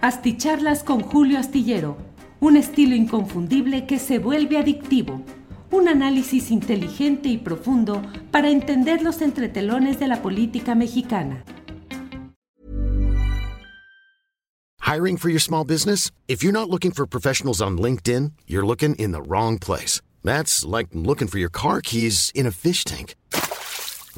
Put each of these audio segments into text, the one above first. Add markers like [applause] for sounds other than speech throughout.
Asticharlas con Julio Astillero, un estilo inconfundible que se vuelve adictivo. Un análisis inteligente y profundo para entender los entretelones de la política mexicana. Hiring for your small business? If you're not looking for professionals on LinkedIn, you're looking in the wrong place. That's like looking for your car keys in a fish tank.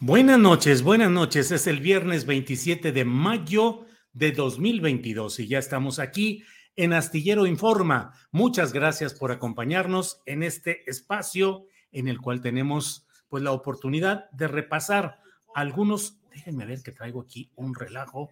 Buenas noches, buenas noches. Es el viernes 27 de mayo de 2022 y ya estamos aquí en Astillero Informa. Muchas gracias por acompañarnos en este espacio en el cual tenemos pues la oportunidad de repasar algunos, déjenme ver que traigo aquí un relajo,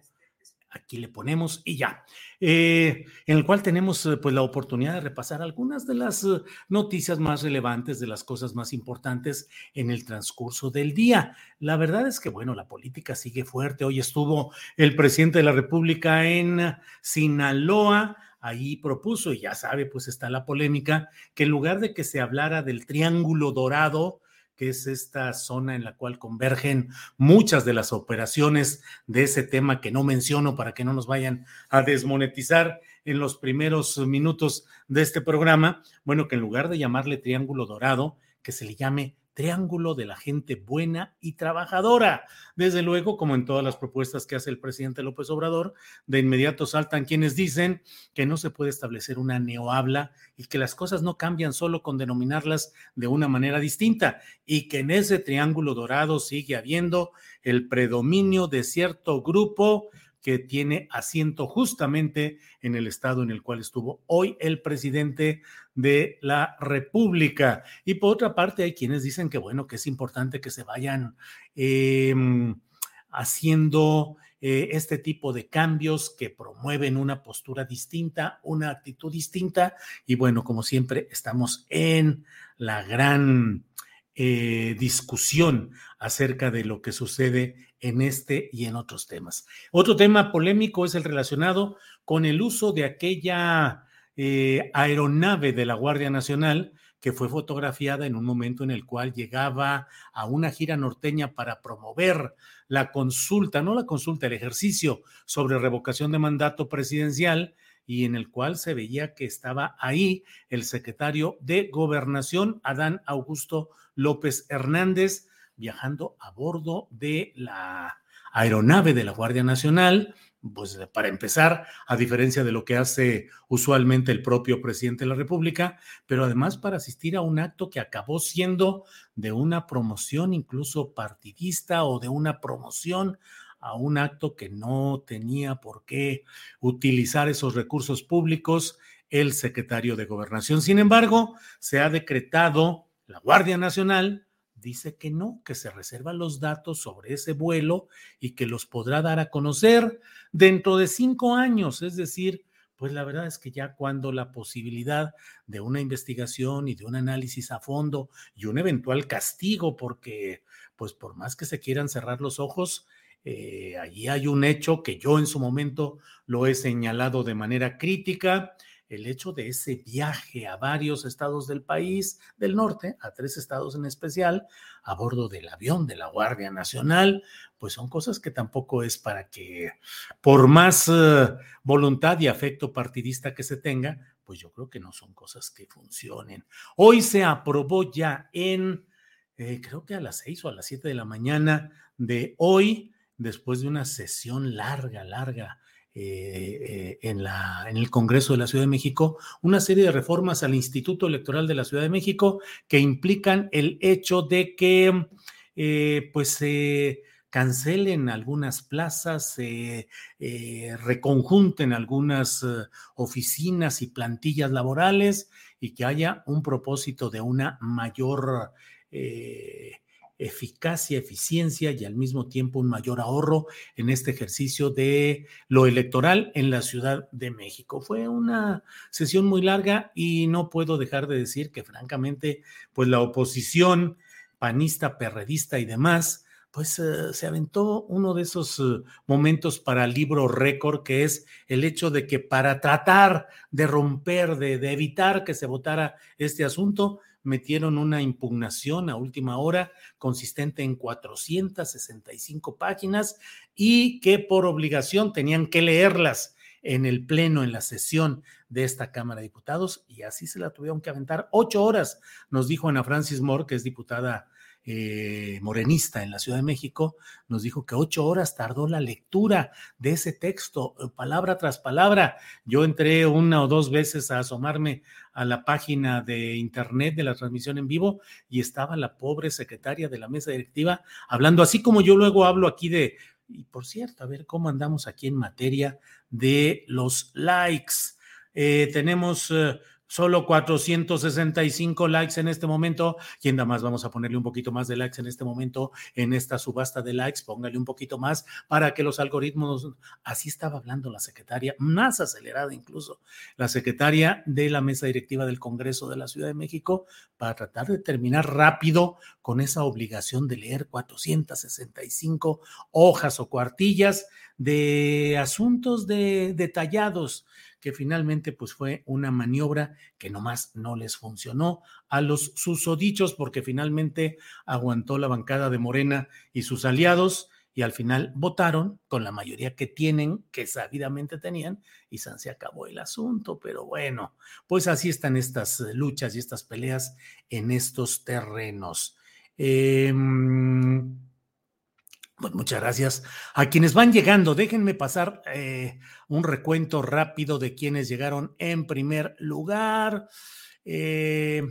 aquí le ponemos y ya, eh, en el cual tenemos eh, pues la oportunidad de repasar algunas de las eh, noticias más relevantes, de las cosas más importantes en el transcurso del día. La verdad es que, bueno, la política sigue fuerte. Hoy estuvo el presidente de la República en Sinaloa. Ahí propuso, y ya sabe, pues está la polémica, que en lugar de que se hablara del triángulo dorado, que es esta zona en la cual convergen muchas de las operaciones de ese tema que no menciono para que no nos vayan a desmonetizar en los primeros minutos de este programa. Bueno, que en lugar de llamarle Triángulo Dorado, que se le llame triángulo de la gente buena y trabajadora. Desde luego, como en todas las propuestas que hace el presidente López Obrador, de inmediato saltan quienes dicen que no se puede establecer una neohabla y que las cosas no cambian solo con denominarlas de una manera distinta y que en ese triángulo dorado sigue habiendo el predominio de cierto grupo que tiene asiento justamente en el estado en el cual estuvo hoy el presidente de la República. Y por otra parte, hay quienes dicen que, bueno, que es importante que se vayan em, haciendo eh, este tipo de cambios que promueven una postura distinta, una actitud distinta. Y bueno, como siempre, estamos en la gran eh, discusión acerca de lo que sucede en este y en otros temas. Otro tema polémico es el relacionado con el uso de aquella eh, aeronave de la Guardia Nacional que fue fotografiada en un momento en el cual llegaba a una gira norteña para promover la consulta, no la consulta, el ejercicio sobre revocación de mandato presidencial y en el cual se veía que estaba ahí el secretario de Gobernación, Adán Augusto López Hernández, viajando a bordo de la aeronave de la Guardia Nacional. Pues para empezar, a diferencia de lo que hace usualmente el propio presidente de la República, pero además para asistir a un acto que acabó siendo de una promoción incluso partidista o de una promoción a un acto que no tenía por qué utilizar esos recursos públicos el secretario de gobernación. Sin embargo, se ha decretado, la Guardia Nacional dice que no, que se reservan los datos sobre ese vuelo y que los podrá dar a conocer dentro de cinco años, es decir, pues la verdad es que ya cuando la posibilidad de una investigación y de un análisis a fondo y un eventual castigo, porque pues por más que se quieran cerrar los ojos, eh, allí hay un hecho que yo en su momento lo he señalado de manera crítica, el hecho de ese viaje a varios estados del país, del norte, a tres estados en especial, a bordo del avión de la Guardia Nacional, pues son cosas que tampoco es para que, por más eh, voluntad y afecto partidista que se tenga, pues yo creo que no son cosas que funcionen. Hoy se aprobó ya en, eh, creo que a las seis o a las siete de la mañana de hoy, después de una sesión larga, larga eh, en, la, en el Congreso de la Ciudad de México una serie de reformas al Instituto Electoral de la Ciudad de México que implican el hecho de que pues se cancelen algunas plazas, se reconjunten algunas oficinas y plantillas laborales y que haya un propósito de una mayor eficacia, eficiencia y al mismo tiempo un mayor ahorro en este ejercicio de lo electoral en la Ciudad de México. Fue una sesión muy larga y no puedo dejar de decir que francamente, pues la oposición panista, perredista y demás, pues eh, se aventó uno de esos eh, momentos para libro récord, que es el hecho de que para tratar de romper, de, de evitar que se votara este asunto, metieron una impugnación a última hora consistente en 465 páginas y que por obligación tenían que leerlas en el pleno, en la sesión de esta Cámara de Diputados, y así se la tuvieron que aventar ocho horas, nos dijo Ana Francis Moore, que es diputada eh, morenista en la Ciudad de México, nos dijo que ocho horas tardó la lectura de ese texto, eh, palabra tras palabra. Yo entré una o dos veces a asomarme a la página de internet de la transmisión en vivo y estaba la pobre secretaria de la mesa directiva hablando, así como yo luego hablo aquí de, y por cierto, a ver cómo andamos aquí en materia de los likes. Eh, tenemos Solo 465 likes en este momento. ¿Quién da más? Vamos a ponerle un poquito más de likes en este momento en esta subasta de likes. Póngale un poquito más para que los algoritmos. Así estaba hablando la secretaria, más acelerada incluso, la secretaria de la mesa directiva del Congreso de la Ciudad de México, para tratar de terminar rápido con esa obligación de leer 465 hojas o cuartillas de asuntos de, detallados que finalmente pues fue una maniobra que nomás no les funcionó a los susodichos porque finalmente aguantó la bancada de Morena y sus aliados y al final votaron con la mayoría que tienen, que sabidamente tenían, y se acabó el asunto. Pero bueno, pues así están estas luchas y estas peleas en estos terrenos. Eh, pues muchas gracias. A quienes van llegando, déjenme pasar eh, un recuento rápido de quienes llegaron en primer lugar. Eh,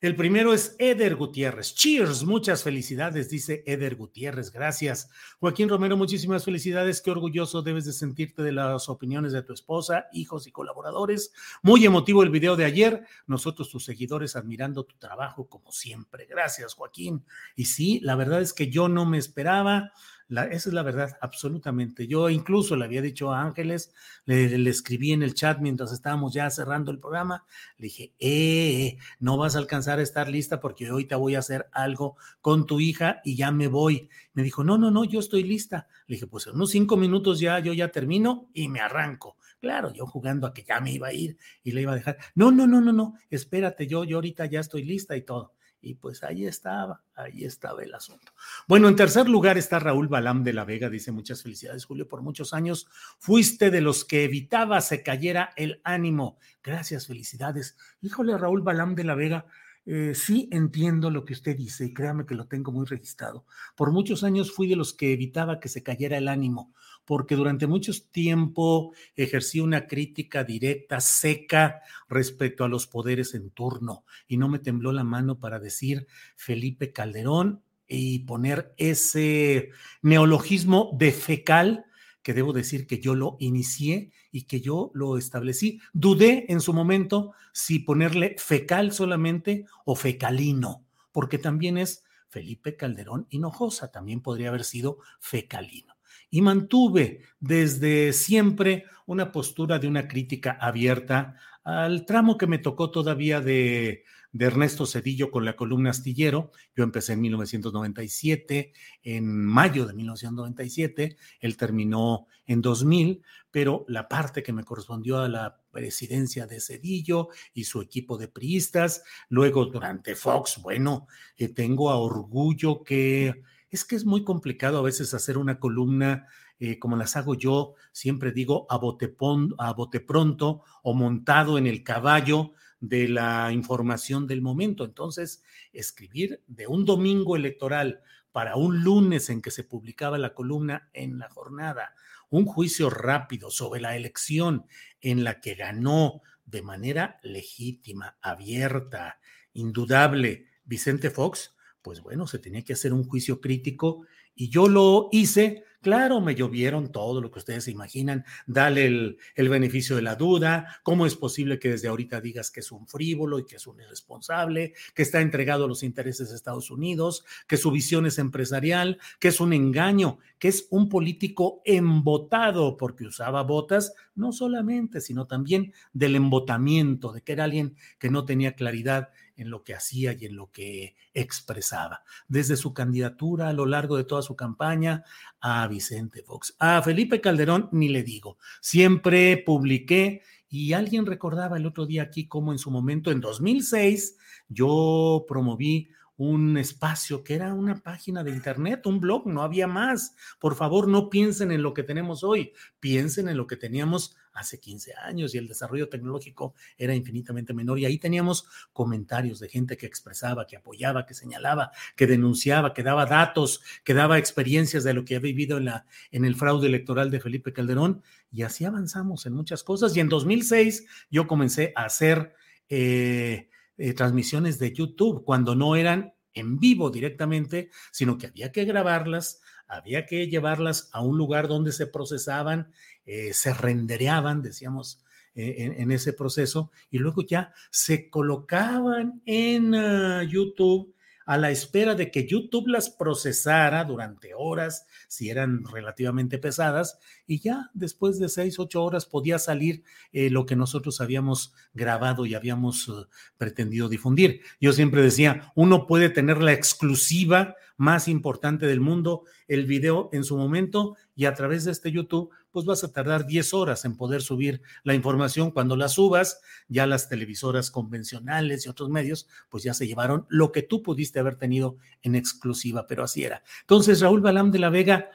el primero es Eder Gutiérrez. Cheers, muchas felicidades, dice Eder Gutiérrez. Gracias. Joaquín Romero, muchísimas felicidades. Qué orgulloso debes de sentirte de las opiniones de tu esposa, hijos y colaboradores. Muy emotivo el video de ayer. Nosotros, tus seguidores, admirando tu trabajo como siempre. Gracias, Joaquín. Y sí, la verdad es que yo no me esperaba esa es la verdad, absolutamente. Yo incluso le había dicho a Ángeles, le, escribí en el chat mientras estábamos ya cerrando el programa, le dije, eh, no vas a alcanzar a estar lista porque hoy te voy a hacer algo con tu hija y ya me voy. Me dijo, no, no, no, yo estoy lista. Le dije, pues en unos cinco minutos ya, yo ya termino y me arranco. Claro, yo jugando a que ya me iba a ir y le iba a dejar. No, no, no, no, no, espérate, yo, yo ahorita ya estoy lista y todo. Y pues ahí estaba, ahí estaba el asunto. Bueno, en tercer lugar está Raúl Balam de la Vega, dice muchas felicidades, Julio, por muchos años fuiste de los que evitaba se cayera el ánimo. Gracias, felicidades. Híjole, Raúl Balam de la Vega, eh, sí entiendo lo que usted dice y créame que lo tengo muy registrado. Por muchos años fui de los que evitaba que se cayera el ánimo porque durante mucho tiempo ejercí una crítica directa, seca, respecto a los poderes en turno, y no me tembló la mano para decir Felipe Calderón y poner ese neologismo de fecal que debo decir que yo lo inicié y que yo lo establecí. Dudé en su momento si ponerle fecal solamente o fecalino, porque también es Felipe Calderón Hinojosa, también podría haber sido fecalino y mantuve desde siempre una postura de una crítica abierta al tramo que me tocó todavía de, Ernesto Cedillo con la columna Astillero. Yo empecé en 1997, en mayo de 1997, él terminó en 2000, pero la parte que me correspondió a la presidencia de Cedillo y su equipo de priistas, luego durante Fox, bueno, eh, tengo a orgullo que es que es muy complicado a veces hacer una columna eh, como las hago yo, siempre digo a a bote pronto o montado en el caballo de la información del momento. Entonces, escribir de un domingo electoral para un lunes en que se publicaba la columna en la jornada un juicio rápido sobre la elección en la que ganó de manera legítima, abierta, indudable Vicente Fox, pues bueno, se tenía que hacer un juicio crítico y yo lo hice. Claro, me llovieron todo lo que ustedes se imaginan, dale el, beneficio de la duda, cómo es posible que desde ahorita digas que es un frívolo y que es un irresponsable, que está entregado a los intereses de Estados Unidos, que su visión es empresarial, que es un engaño, que es un político embotado porque usaba botas, no solamente, sino también del embotamiento, de que era alguien que no tenía claridad en lo que hacía y en lo que expresaba. Desde su candidatura a lo largo de toda su campaña a Vicente Fox. A Felipe Calderón ni le digo. Siempre publiqué y alguien recordaba el otro día aquí como en su momento, en 2006, yo promoví un espacio que era una página de internet, un blog, no había más. Por favor, no piensen en lo que tenemos hoy, piensen en lo que teníamos hace 15 años y el desarrollo tecnológico era infinitamente menor. Y ahí teníamos comentarios de gente que expresaba, que apoyaba, que señalaba, que denunciaba, que daba datos, que daba experiencias de lo que había vivido en, la, en el fraude electoral de Felipe Calderón. Y así avanzamos en muchas cosas. Y en 2006 yo comencé a hacer... Eh, eh, transmisiones de YouTube cuando no eran en vivo directamente, sino que había que grabarlas, había que llevarlas a un lugar donde se procesaban, eh, se rendereaban, decíamos, eh, en, ese proceso, y luego ya se colocaban en ah, YouTube a la espera de que YouTube las procesara durante horas, si eran relativamente pesadas, y ya después de seis, ocho horas podía salir eh, lo que nosotros habíamos grabado y habíamos uh, pretendido difundir. Yo siempre decía, uno puede tener la exclusiva más importante del mundo, el video en su momento, y a través de este YouTube pues vas a tardar 10 horas en poder subir la información. Cuando la subas, ya las televisoras convencionales y otros medios, pues ya se llevaron lo que tú pudiste haber tenido en exclusiva, pero así era. Entonces, Raúl Balam de la Vega,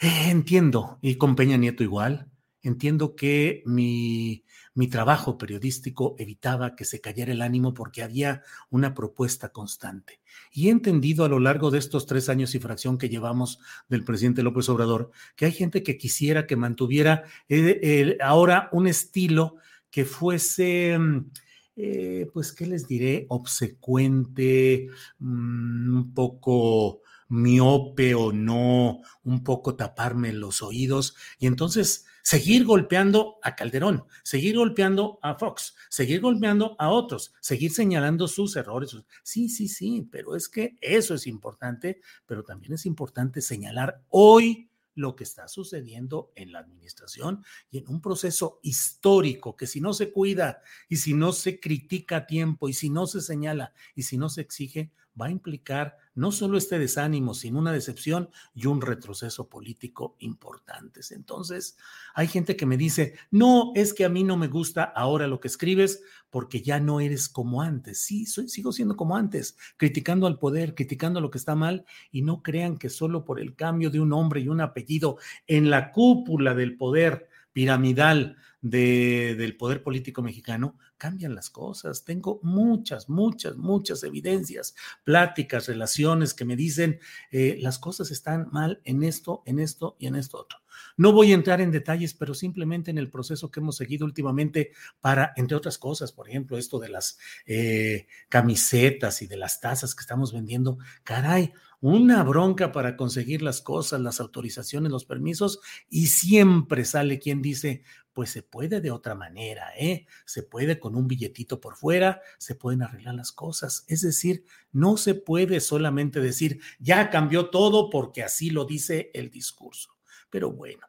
eh, entiendo, y con Peña Nieto igual, entiendo que mi mi trabajo periodístico evitaba que se cayera el ánimo porque había una propuesta constante. Y he entendido a lo largo de estos tres años y fracción que llevamos del presidente López Obrador que hay gente que quisiera que mantuviera eh, ahora un estilo que fuese... Mm, eh, pues, ¿qué les diré? Obsecuente, mm, un poco miope o no, un poco taparme los oídos. Y entonces seguir golpeando a Calderón, seguir golpeando a Fox, seguir golpeando a otros, seguir señalando sus errores. Sí, sí, sí, pero es que eso es importante, pero también es importante señalar hoy lo que está sucediendo en la administración y en un proceso histórico que si no se cuida y si no se critica a tiempo y si no se señala y si no se exige, va a implicar no solo este desánimo, sino una decepción y un retroceso político importantes. Entonces, hay gente que me dice, no, es que a mí no me gusta ahora lo que escribes porque ya no eres como antes. Sí, sigo siendo como antes, criticando al poder, criticando lo que está mal y no crean que solo por el cambio de un nombre y un apellido en la cúpula del poder piramidal de, del poder político mexicano, cambian las cosas. Tengo muchas, muchas, muchas evidencias, pláticas, relaciones que me dicen eh, las cosas están mal en esto, en esto y en esto otro. No voy a entrar en detalles, pero simplemente en el proceso que hemos seguido últimamente para, entre otras cosas, por ejemplo, esto de las eh, camisetas y de las tazas que estamos vendiendo, caray, una bronca para conseguir las cosas, las autorizaciones, los permisos, y siempre sale quien dice, pues se puede de otra manera, ¿eh? Se puede con un billetito por fuera, se pueden arreglar las cosas. Es decir, no se puede solamente decir, ya cambió todo porque así lo dice el discurso. Pero bueno,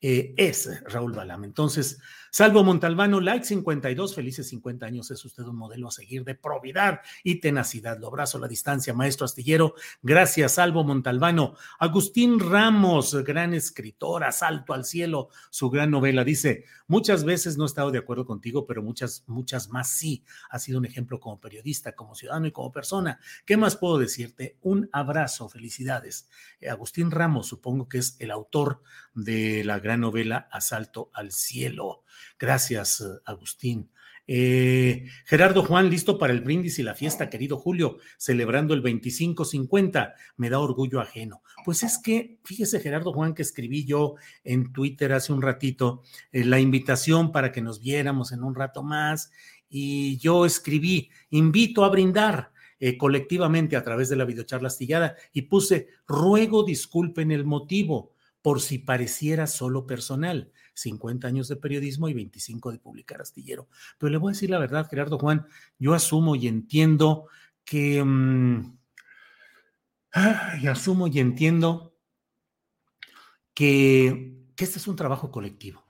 eh, es Raúl Balam. Entonces, Salvo Montalbano, like 52, felices 50 años, es usted un modelo a seguir de probidad y tenacidad. Lo abrazo a la distancia, maestro astillero. Gracias, Salvo Montalbano. Agustín Ramos, gran escritor, Asalto al cielo, su gran novela, dice, muchas veces no he estado de acuerdo contigo, pero muchas, muchas más sí. Ha sido un ejemplo como periodista, como ciudadano y como persona. ¿Qué más puedo decirte? Un abrazo, felicidades. Eh, Agustín Ramos, supongo que es el autor de la gran novela Asalto al cielo. Gracias, Agustín. Eh, Gerardo Juan, listo para el brindis y la fiesta, querido Julio, celebrando el 25-50. Me da orgullo ajeno. Pues es que, fíjese, Gerardo Juan, que escribí yo en Twitter hace un ratito eh, la invitación para que nos viéramos en un rato más. Y yo escribí, invito a brindar. Eh, colectivamente a través de la videocharla astillada y puse, ruego disculpen el motivo por si pareciera solo personal. 50 años de periodismo y 25 de publicar astillero. Pero le voy a decir la verdad, Gerardo Juan, yo asumo y entiendo que... Mm, y asumo y entiendo que, que este es un trabajo colectivo,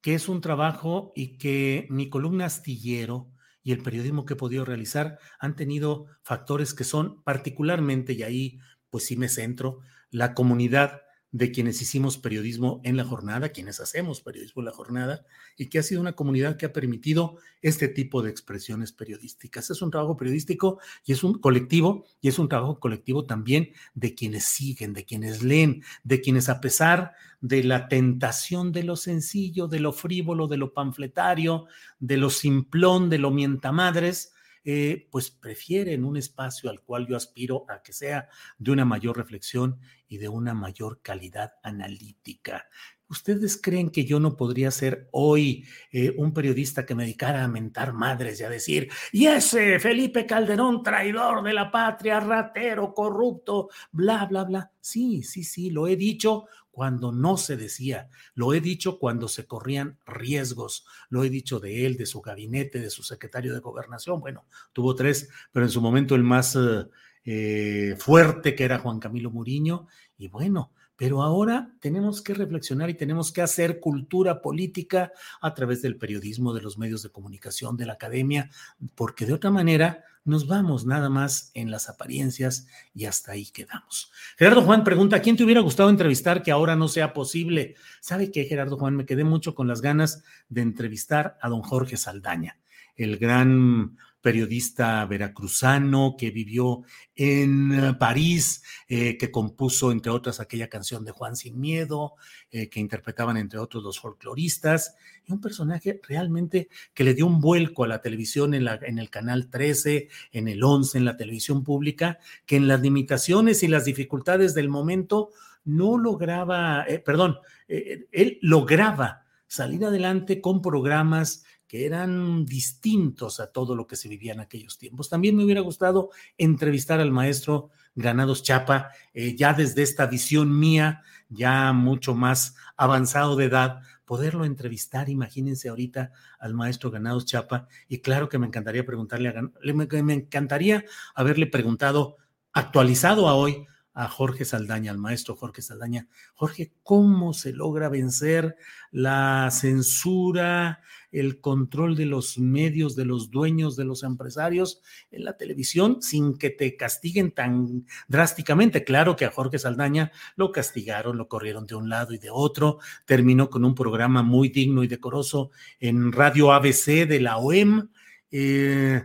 que es un trabajo y que mi columna astillero y el periodismo que he podido realizar han tenido factores que son particularmente, y ahí pues sí me centro, la comunidad de quienes hicimos periodismo en la jornada, quienes hacemos periodismo en la jornada, y que ha sido una comunidad que ha permitido este tipo de expresiones periodísticas. Es un trabajo periodístico y es un colectivo, y es un trabajo colectivo también de quienes siguen, de quienes leen, de quienes a pesar de la tentación de lo sencillo, de lo frívolo, de lo panfletario, de lo simplón, de lo mientamadres, eh, pues prefieren un espacio al cual yo aspiro a que sea de una mayor reflexión y de una mayor calidad analítica. ¿Ustedes creen que yo no podría ser hoy eh, un periodista que me dedicara a mentar madres y a decir, y ese Felipe Calderón, traidor de la patria, ratero, corrupto, bla, bla, bla? Sí, sí, sí, lo he dicho cuando no se decía, lo he dicho cuando se corrían riesgos, lo he dicho de él, de su gabinete, de su secretario de gobernación, bueno, tuvo tres, pero en su momento el más eh, eh, fuerte que era Juan Camilo Muriño, y bueno, pero ahora tenemos que reflexionar y tenemos que hacer cultura política a través del periodismo, de los medios de comunicación, de la academia, porque de otra manera nos vamos nada más en las apariencias y hasta ahí quedamos. Gerardo Juan pregunta, ¿quién te hubiera gustado entrevistar que ahora no sea posible? ¿Sabe qué, Gerardo Juan? Me quedé mucho con las ganas de entrevistar a don Jorge Saldaña, el gran periodista veracruzano que vivió en eh, París, eh, que compuso, entre otras, aquella canción de Juan Sin Miedo, eh, que interpretaban, entre otros, los folcloristas, y un personaje realmente que le dio un vuelco a la televisión en, el canal 13, en el 11, en la televisión pública, que en las limitaciones y las dificultades del momento no lograba, perdón, él lograba salir adelante con programas que eran distintos a todo lo que se vivía en aquellos tiempos. También me hubiera gustado entrevistar al maestro Granados Chapa, eh, ya desde esta visión mía, ya mucho más avanzado de edad, poderlo entrevistar, imagínense ahorita al maestro Granados Chapa, y claro que me encantaría preguntarle, a, me encantaría haberle preguntado, actualizado a hoy, a Jorge Saldaña, al maestro Jorge Saldaña. Jorge, ¿cómo se logra vencer la censura, el control de los medios, de los dueños, de los empresarios en la televisión sin que te castiguen tan drásticamente? Claro que a Jorge Saldaña lo castigaron, lo corrieron de un lado y de otro, terminó con un programa muy digno y decoroso en Radio ABC de la OEM. Eh,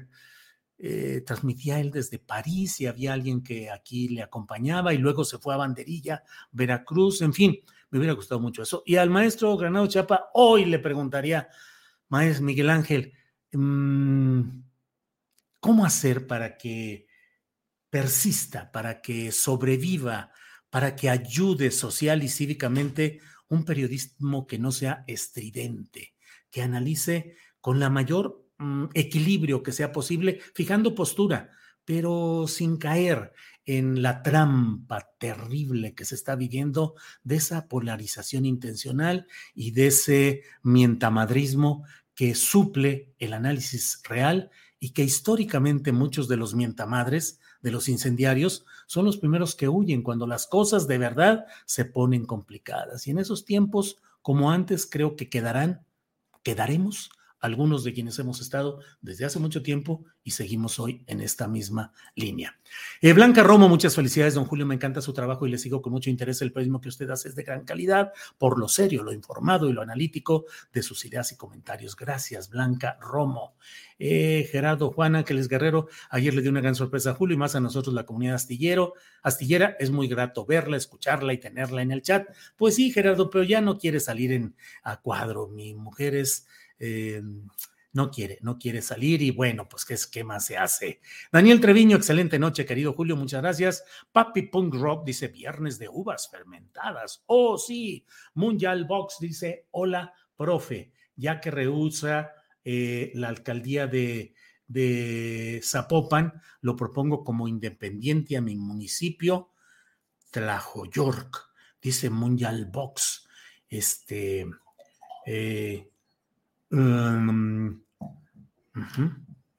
eh, transmitía él desde París y había alguien que aquí le acompañaba y luego se fue a Banderilla, Veracruz, en fin, me hubiera gustado mucho eso. Y al maestro Granado Chapa, hoy le preguntaría, maestro Miguel Ángel, mm, ¿cómo hacer para que persista, para que sobreviva, para que ayude social y cívicamente un periodismo que no sea estridente, que analice con la mayor Mm, equilibrio que sea posible, fijando postura, pero sin caer en la trampa terrible que se está viviendo de esa polarización intencional y de ese mientamadrismo que suple el análisis real y que históricamente muchos de los mientamadres, de los incendiarios, son los primeros que huyen cuando las cosas de verdad se ponen complicadas. Y en esos tiempos, como antes, creo que quedarán, quedaremos algunos de quienes hemos estado desde hace mucho tiempo y seguimos hoy en esta misma línea. Eh, Blanca Romo, muchas felicidades, don Julio, me encanta su trabajo y le sigo con mucho interés. El periodismo que usted hace es de gran calidad por lo serio, lo informado y lo analítico de sus ideas y comentarios. Gracias, Blanca Romo. Eh, Gerardo Juan Ángeles Guerrero, ayer le dio una gran sorpresa a Julio y más a nosotros, la comunidad astillero. Astillera, es muy grato verla, escucharla y tenerla en el chat. Pues sí, Gerardo, pero ya no quiere salir en a cuadro. Mi mujer es eh, no quiere, no quiere salir y bueno, pues qué esquema se hace. Daniel Treviño, excelente noche, querido Julio, muchas gracias. Papi Punk Rock dice viernes de uvas fermentadas. Oh, sí. Mundial Box dice hola, profe, ya que rehúsa eh, la alcaldía de, de Zapopan, lo propongo como independiente a mi municipio, Tlajoyork, dice Mundial Box. Este, eh, um,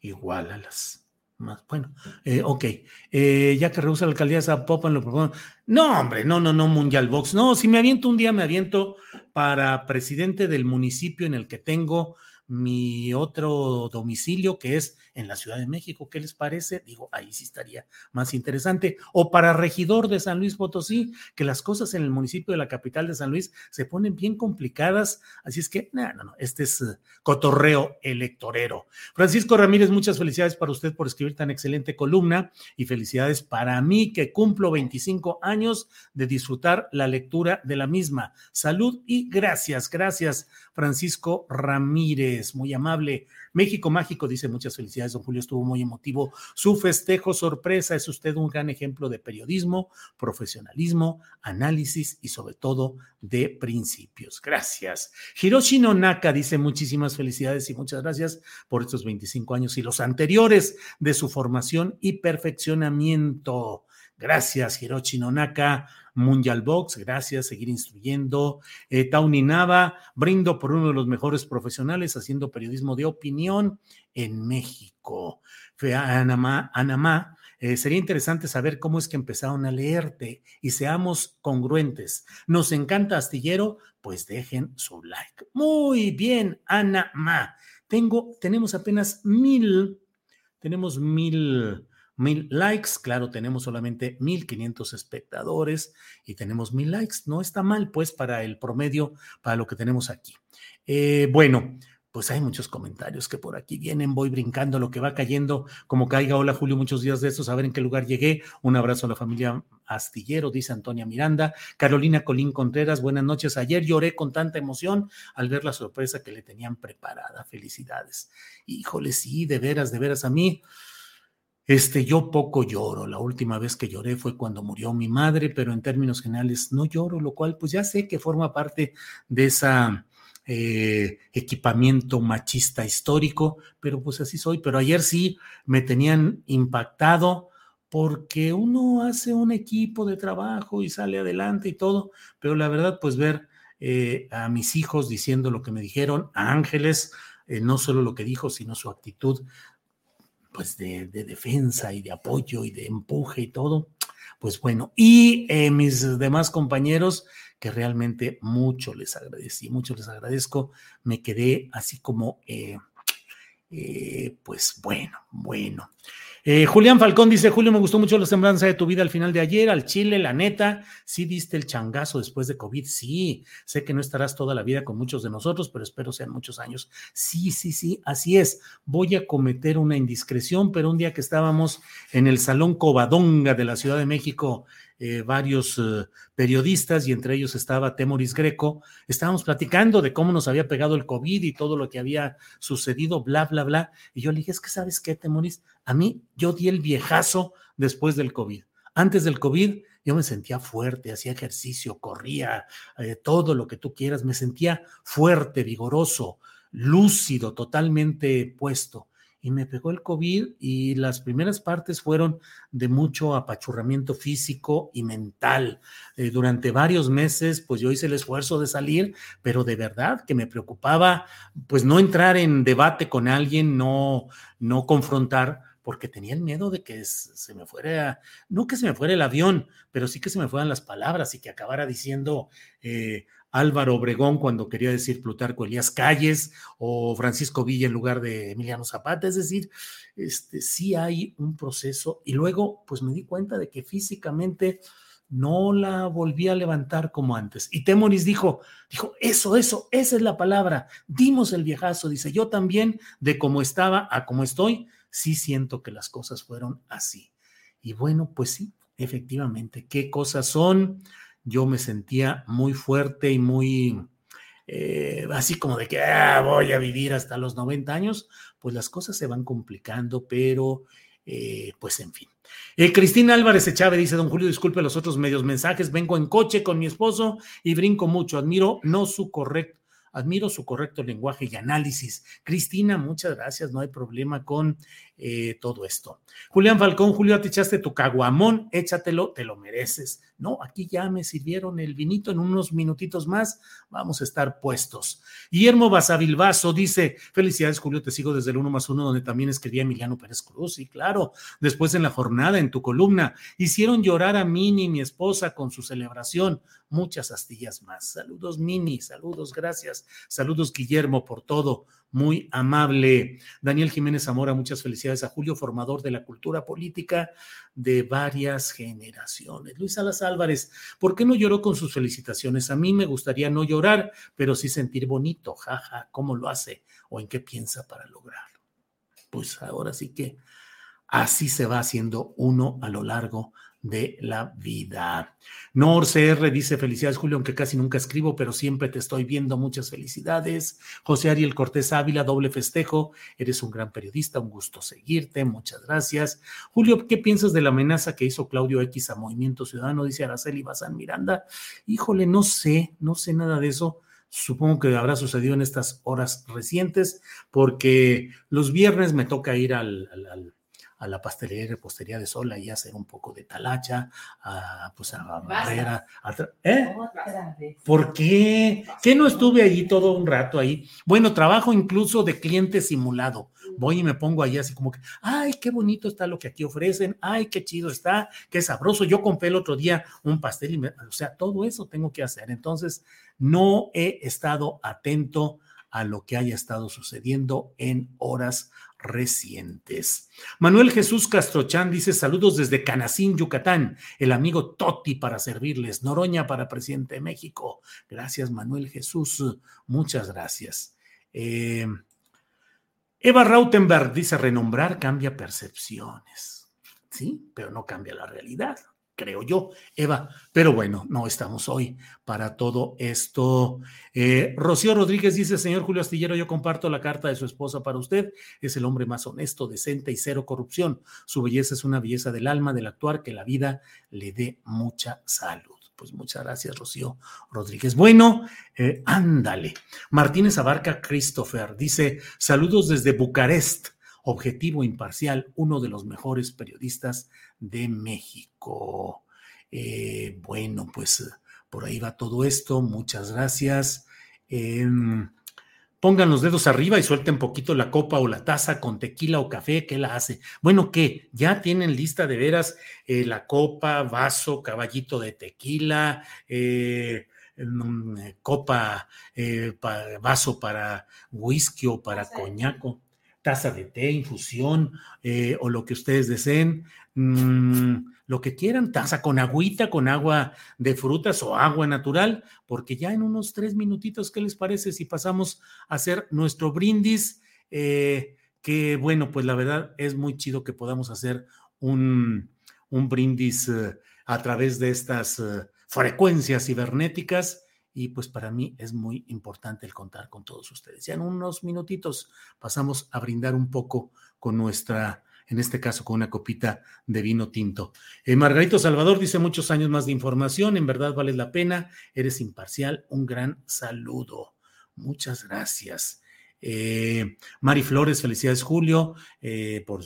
igual a las más. Bueno, eh, ok. Eh, ya que rehúsa la alcaldía de Zapopan, lo propongo. No, hombre, no, no, no, Mundial Box. No, si me aviento un día, me aviento para presidente del municipio en el que tengo mi otro domicilio, que es en la Ciudad de México. ¿Qué les parece? Digo, ahí sí estaría más interesante. O para regidor de San Luis Potosí, que las cosas en el municipio de la capital de San Luis se ponen bien complicadas. Así es que, no, no, no, este es eh, cotorreo electorero. Francisco Ramírez, muchas felicidades para usted por escribir tan excelente columna y felicidades para mí que cumplo 25 años de disfrutar la lectura de la misma. Salud y gracias, gracias, Francisco Ramírez, muy amable. México Mágico dice muchas felicidades, don Julio, estuvo muy emotivo. Su festejo sorpresa es usted un gran ejemplo de periodismo, profesionalismo, análisis y sobre todo de principios. Gracias. Hiroshi Nonaka dice muchísimas felicidades y muchas gracias por estos 25 años y los anteriores de su formación y perfeccionamiento. Gracias, Hiroshi Nonaka. Mundial Box, gracias, seguir instruyendo. Eh, Tauni Nava, brindo por uno de los mejores profesionales haciendo periodismo de opinión en México. Anamá, Anamá eh, sería interesante saber cómo es que empezaron a leerte y seamos congruentes. Nos encanta Astillero, pues dejen su like. Muy bien, Ana Tengo, tenemos apenas mil, tenemos mil mil likes. Claro, tenemos solamente mil quinientos espectadores y tenemos mil likes. No está mal, pues, para el promedio, para lo que tenemos aquí. Eh, bueno, pues hay muchos comentarios que por aquí vienen, voy brincando lo que va cayendo, como caiga. Hola Julio, muchos días de estos, a ver en qué lugar llegué. Un abrazo a la familia Astillero, dice Antonia Miranda. Carolina Colín Contreras, buenas noches. Ayer lloré con tanta emoción al ver la sorpresa que le tenían preparada. Felicidades. Híjole, sí, de veras, de veras a mí. Este, yo poco lloro. La última vez que lloré fue cuando murió mi madre, pero en términos generales no lloro, lo cual pues ya sé que forma parte de esa eh, equipamiento machista histórico, pero pues así soy. Pero ayer sí me tenían impactado porque uno hace un equipo de trabajo y sale adelante y todo, pero la verdad pues ver eh, a mis hijos diciendo lo que me dijeron, a Ángeles, eh, no solo lo que dijo, sino su actitud pues de, defensa y de apoyo y de empuje y todo. Pues bueno, y eh, mis demás compañeros, que realmente mucho les agradecí, mucho les agradezco, me quedé así como, eh, eh, pues bueno, bueno. Eh, Julián Falcón dice, Julio, me gustó mucho la semblanza de tu vida al final de ayer, al Chile, la neta, sí diste el changazo después de COVID, sí, sé que no estarás toda la vida con muchos de nosotros, pero espero sean muchos años. Sí, sí, sí, así es. Voy a cometer una indiscreción, pero un día que estábamos en el Salón Covadonga de la Ciudad de México, eh, varios eh, periodistas y entre ellos estaba Temoris Greco, estábamos platicando de cómo nos había pegado el COVID y todo lo que había sucedido, bla, bla, bla. Y yo le dije, es que sabes qué, Temoris, a mí yo di el viejazo después del COVID. Antes del COVID yo me sentía fuerte, hacía ejercicio, corría, eh, todo lo que tú quieras, me sentía fuerte, vigoroso, lúcido, totalmente puesto y me pegó el COVID y las primeras partes fueron de mucho apachurramiento físico y mental. Eh, durante varios meses, pues yo hice el esfuerzo de salir, pero de verdad que me preocupaba, pues no entrar en debate con alguien, no, no confrontar, porque tenía el miedo de que se me fuera, no que se me fuera el avión, pero sí que se me fueran las palabras y que acabara diciendo eh, Álvaro Obregón cuando quería decir Plutarco Elías Calles o Francisco Villa en lugar de Emiliano Zapata. Es decir, este, sí hay un proceso y luego pues me di cuenta de que físicamente no la volví a levantar como antes. Y Temoris dijo, dijo, eso, eso, esa es la palabra. Dimos el viejazo. Dice, yo también, de cómo estaba a cómo estoy, sí siento que las cosas fueron así. Y bueno, pues sí, efectivamente, ¿qué cosas son? Yo me sentía muy fuerte y muy eh, así como de que ah, voy a vivir hasta los 90 años, pues las cosas se van complicando, pero eh, pues en fin. Eh, Cristina Álvarez Echave dice, don Julio, disculpe los otros medios mensajes, vengo en coche con mi esposo y brinco mucho, admiro no su correcto Admiro su correcto lenguaje y análisis. Cristina, muchas gracias, no hay problema con eh, todo esto. Julián Falcón, Julio, te echaste tu caguamón, échatelo, te lo mereces. No, aquí ya me sirvieron el vinito en unos minutitos más, vamos a estar puestos. Guillermo Basavilbaso dice, felicidades Julio, te sigo desde el 1 más 1, donde también escribía Emiliano Pérez Cruz, y claro, después en la jornada, en tu columna, hicieron llorar a Mini, mi esposa, con su celebración, muchas astillas más. Saludos Mini, saludos, gracias, saludos Guillermo por todo muy amable. Daniel Jiménez Zamora, muchas felicidades a Julio, formador de la cultura política de varias generaciones. Luis Salas Álvarez, ¿por qué no lloró con sus felicitaciones? A mí me gustaría no llorar, pero sí sentir bonito, jaja, ¿cómo lo hace o en qué piensa para lograrlo? Pues ahora sí que así se va haciendo uno a lo largo de la vida. Nor CR dice felicidades Julio, aunque casi nunca escribo, pero siempre te estoy viendo. Muchas felicidades. José Ariel Cortés Ávila, doble festejo. Eres un gran periodista, un gusto seguirte. Muchas gracias. Julio, ¿qué piensas de la amenaza que hizo Claudio X a Movimiento Ciudadano? Dice Araceli Bazán Miranda. Híjole, no sé, no sé nada de eso. Supongo que habrá sucedido en estas horas recientes, porque los viernes me toca ir al a la pastelería y repostería de Sola y hacer un poco de talacha, a, pues a barrera. ¿Eh? ¿Por qué? ¿Qué no estuve allí todo un rato ahí? Bueno, trabajo incluso de cliente simulado. Voy y me pongo ahí así como que, ay, qué bonito está lo que aquí ofrecen, ay, qué chido está, qué sabroso. Yo compré el otro día un pastel y me, o sea, todo eso tengo que hacer. Entonces, no he estado atento a lo que haya estado sucediendo en horas recientes. Manuel Jesús Castrochán dice saludos desde Canacín, Yucatán, el amigo Toti para servirles, Noroña para presidente de México. Gracias, Manuel Jesús, muchas gracias. Eh, Eva Rautenberg dice renombrar cambia percepciones, sí, pero no cambia la realidad creo yo, Eva. Pero bueno, no estamos hoy para todo esto. Eh, Rocío Rodríguez dice, señor Julio Astillero, yo comparto la carta de su esposa para usted. Es el hombre más honesto, decente y cero corrupción. Su belleza es una belleza del alma, del actuar, que la vida le dé mucha salud. Pues muchas gracias, Rocío Rodríguez. Bueno, eh, ándale. Martínez Abarca Christopher dice, saludos desde Bucarest objetivo, imparcial, uno de los mejores periodistas de México. Eh, bueno, pues por ahí va todo esto. Muchas gracias. Em, pongan los dedos arriba y suelten poquito la copa o la taza con tequila o café. ¿Qué la hace? Bueno, ¿qué? Ya tienen lista de veras eh, la copa, vaso, caballito de tequila, eh, copa, vaso para whisky o para coñaco taza de té, infusión eh, o lo que ustedes deseen, mm, lo que quieran, taza con agüita, con agua de frutas o agua natural, porque ya en unos tres minutitos, ¿qué les parece si pasamos a hacer nuestro brindis? Eh, que bueno, pues la verdad es muy chido que podamos hacer un, un brindis eh, a través de estas frecuencias cibernéticas y pues para mí es muy importante el contar con todos ustedes. Ya en unos minutitos pasamos a brindar un poco con nuestra, en este caso con una copita de vino tinto. Eh, Margarito Salvador dice muchos años más de información, en verdad vale la pena, eres imparcial, un gran saludo. Muchas gracias. Eh, Mari Flores, felicidades Julio, eh, por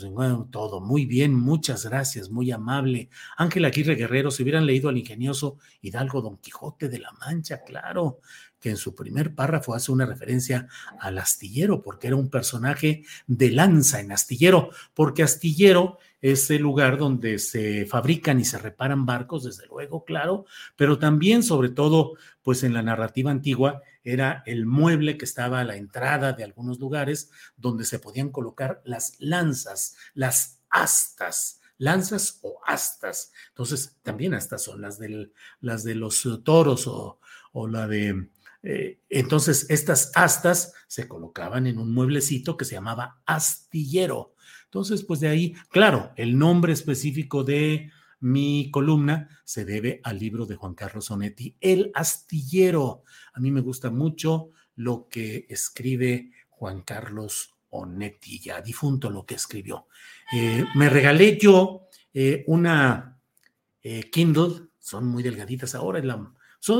todo muy bien, muchas gracias, muy amable. Ángel Aguirre Guerrero, si hubieran leído al ingenioso Hidalgo Don Quijote de la Mancha, claro, que en su primer párrafo hace una referencia al astillero, porque era un personaje de lanza en astillero, porque astillero es el lugar donde se fabrican y se reparan barcos, desde luego, claro, pero también, sobre todo, pues en la narrativa antigua, era el mueble que estaba a la entrada de algunos lugares donde se podían colocar las lanzas, las astas, lanzas o astas. Entonces, también astas son las, del, las de los toros o, o la de eh, entonces, estas astas se colocaban en un mueblecito que se llamaba astillero. Entonces, pues de ahí, claro, el nombre específico de mi columna se debe al libro de Juan Carlos Onetti, El astillero. A mí me gusta mucho lo que escribe Juan Carlos Onetti, ya difunto lo que escribió. Eh, me regalé yo eh, una Kindle, son muy delgaditas ahora, es la,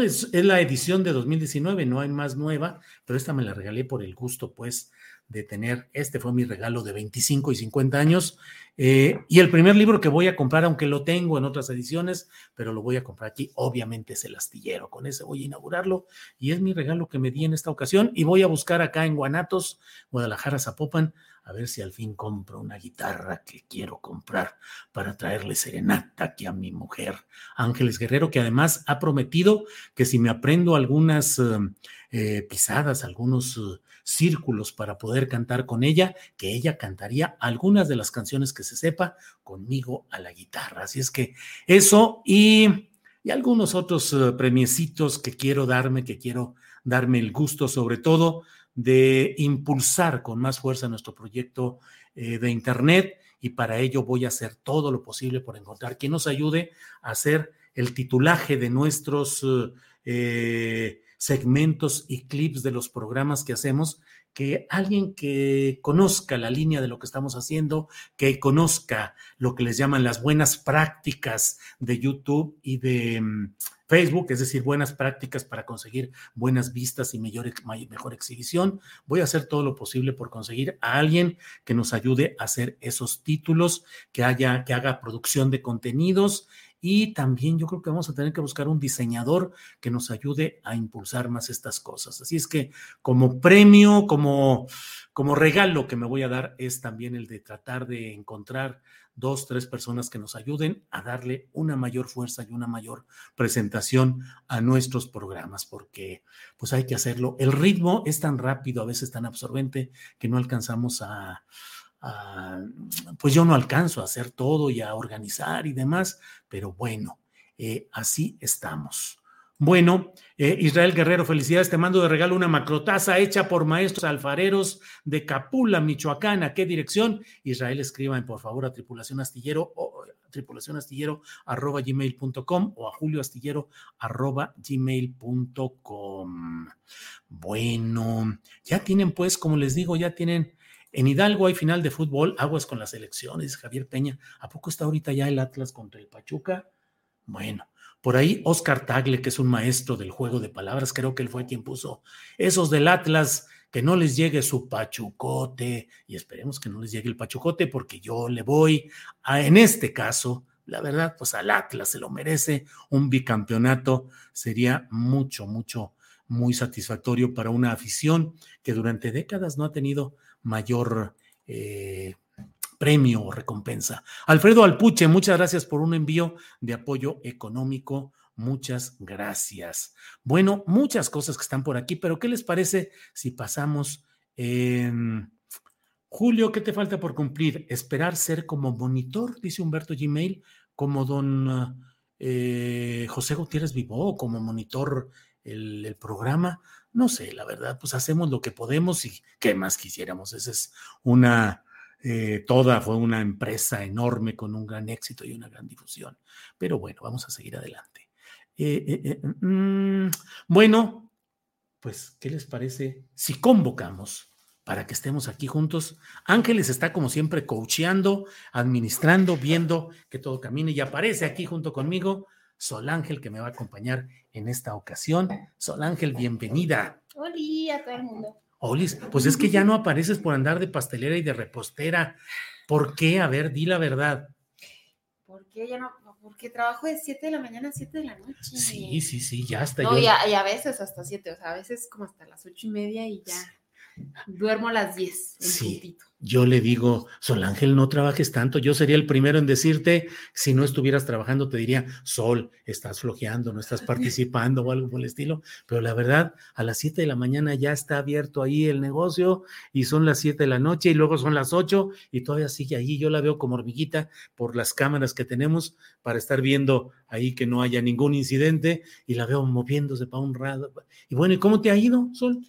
es la edición de 2019, no hay más nueva, pero esta me la regalé por el gusto, pues, de tener, este fue mi regalo de 25 y 50 años, eh, y el primer libro que voy a comprar, aunque lo tengo en otras ediciones, pero lo voy a comprar aquí, obviamente es El Astillero, con ese voy a inaugurarlo, y es mi regalo que me di en esta ocasión, y voy a buscar acá en Guanatos, Guadalajara, Zapopan, a ver si al fin compro una guitarra que quiero comprar para traerle serenata aquí a mi mujer, Ángeles Guerrero, que además ha prometido que si me aprendo algunas eh, eh, pisadas, algunos círculos para poder cantar con ella, que ella cantaría algunas de las canciones que se sepa conmigo a la guitarra. Así es que eso y, algunos otros eh, premiecitos que quiero darme, que quiero darme el gusto sobre todo de impulsar con más fuerza nuestro proyecto eh, de Internet y para ello voy a hacer todo lo posible por encontrar quien nos ayude a hacer el titulaje de nuestros eh, segmentos y clips de los programas que hacemos, que alguien que conozca la línea de lo que estamos haciendo, que conozca lo que les llaman las buenas prácticas de YouTube y de mm, Facebook, es decir, buenas prácticas para conseguir buenas vistas y mejor, exhibición. Voy a hacer todo lo posible por conseguir a alguien que nos ayude a hacer esos títulos, que haya, que haga producción de contenidos y también yo creo que vamos a tener que buscar un diseñador que nos ayude a impulsar más estas cosas. Así es que como premio, como, como regalo que me voy a dar es también el de tratar de encontrar dos, tres personas que nos ayuden a darle una mayor fuerza y una mayor presentación a nuestros programas, porque pues hay que hacerlo. El ritmo es tan rápido, a veces tan absorbente, que no alcanzamos a, pues yo no alcanzo a hacer todo y a organizar y demás, pero bueno, eh, así estamos. Bueno, eh, Israel Guerrero, felicidades. Te mando de regalo una macrotaza hecha por maestros alfareros de Capula, Michoacán. ¿A qué dirección? Israel, escriban por favor a tripulación astillero o tripulación astillero arroba gmail.com o a julio astillero arroba gmail.com. Bueno, ya tienen pues, como les digo, ya tienen en Hidalgo hay final de fútbol, aguas con las elecciones, Javier Peña. ¿A poco está ahorita ya el Atlas contra el Pachuca? Bueno, por ahí Oscar Tagle, que es un maestro del juego de palabras, creo que él fue quien puso esos del Atlas, que no les llegue su pachucote, y esperemos que no les llegue el pachucote, porque yo le voy a, en este caso, la verdad, pues al Atlas se lo merece, un bicampeonato sería mucho, mucho, muy satisfactorio para una afición que durante décadas no ha tenido mayor eh, premio o recompensa. Alfredo Alpuche, muchas gracias por un envío de apoyo económico. Muchas gracias. Bueno, muchas cosas que están por aquí, pero ¿qué les parece si pasamos? Julio, ¿qué te falta por cumplir? Esperar ser como monitor, dice Humberto Gmail, como don eh, José Gutiérrez Vivó, como monitor el, programa. No sé, la verdad, pues hacemos lo que podemos y qué más quisiéramos. Esa es una, eh, toda fue una empresa enorme con un gran éxito y una gran difusión. Pero bueno, vamos a seguir adelante. Eh, eh, mm, bueno, pues, ¿qué les parece si convocamos? para que estemos aquí juntos. Ángeles está como siempre coacheando, administrando, viendo que todo camine y aparece aquí junto conmigo Sol Ángel, que me va a acompañar en esta ocasión. Sol Ángel, bienvenida. Hola a todo el mundo. Olis, pues es que ya no apareces por andar de pastelera y de repostera. ¿Por qué? A ver, di la verdad. ¿Por qué ya no? Porque trabajo de 7 de la mañana a 7 de la noche. Sí, sí, sí, ya está. No, y, a, veces hasta 7, o sea, a veces como hasta las ocho y media y ya. Duermo a las 10. Sí. Yo le digo, Sol Ángel, no trabajes tanto. Yo sería el primero en decirte, si no estuvieras trabajando, te diría, Sol, estás flojeando, no estás participando o algo por el estilo. Pero la verdad, a las 7 de la mañana ya está abierto ahí el negocio y son las 7 de la noche y luego son las 8 y todavía sigue ahí. Yo la veo como hormiguita por las cámaras que tenemos para estar viendo ahí que no haya ningún incidente y la veo moviéndose para un rato. Y bueno, ¿y cómo te ha ido, Sol?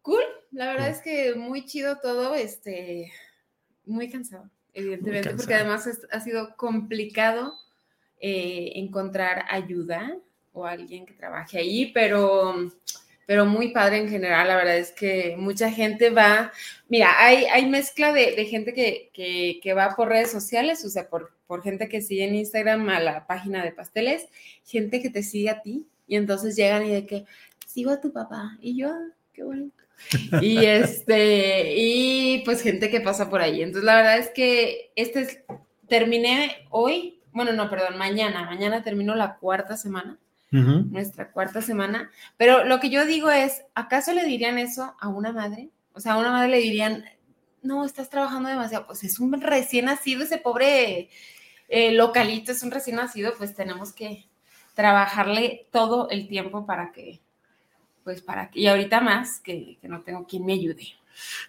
Cool la verdad es que muy chido todo, este, muy cansado, evidentemente, porque además ha sido complicado eh, encontrar ayuda o alguien que trabaje ahí, pero pero muy padre en general. La verdad es que mucha gente va, mira, hay, hay mezcla de, gente que, va por redes sociales, o sea, por, por gente que sigue en Instagram a la página de pasteles, gente que te sigue a ti, y entonces llegan y de que sigo a tu papá, y yo, ah, qué bonito. Y este, y pues gente que pasa por ahí. Entonces, la verdad es que este es, terminé hoy, bueno, no, perdón, mañana, mañana termino la cuarta semana nuestra cuarta semana. Pero lo que yo digo es, ¿acaso le dirían eso a una madre? O sea, a una madre le dirían, no, estás trabajando demasiado. Pues es un recién nacido, ese pobre eh, localito es un recién nacido, pues tenemos que trabajarle todo el tiempo para que, pues para y ahorita más, que, que no tengo quien me ayude.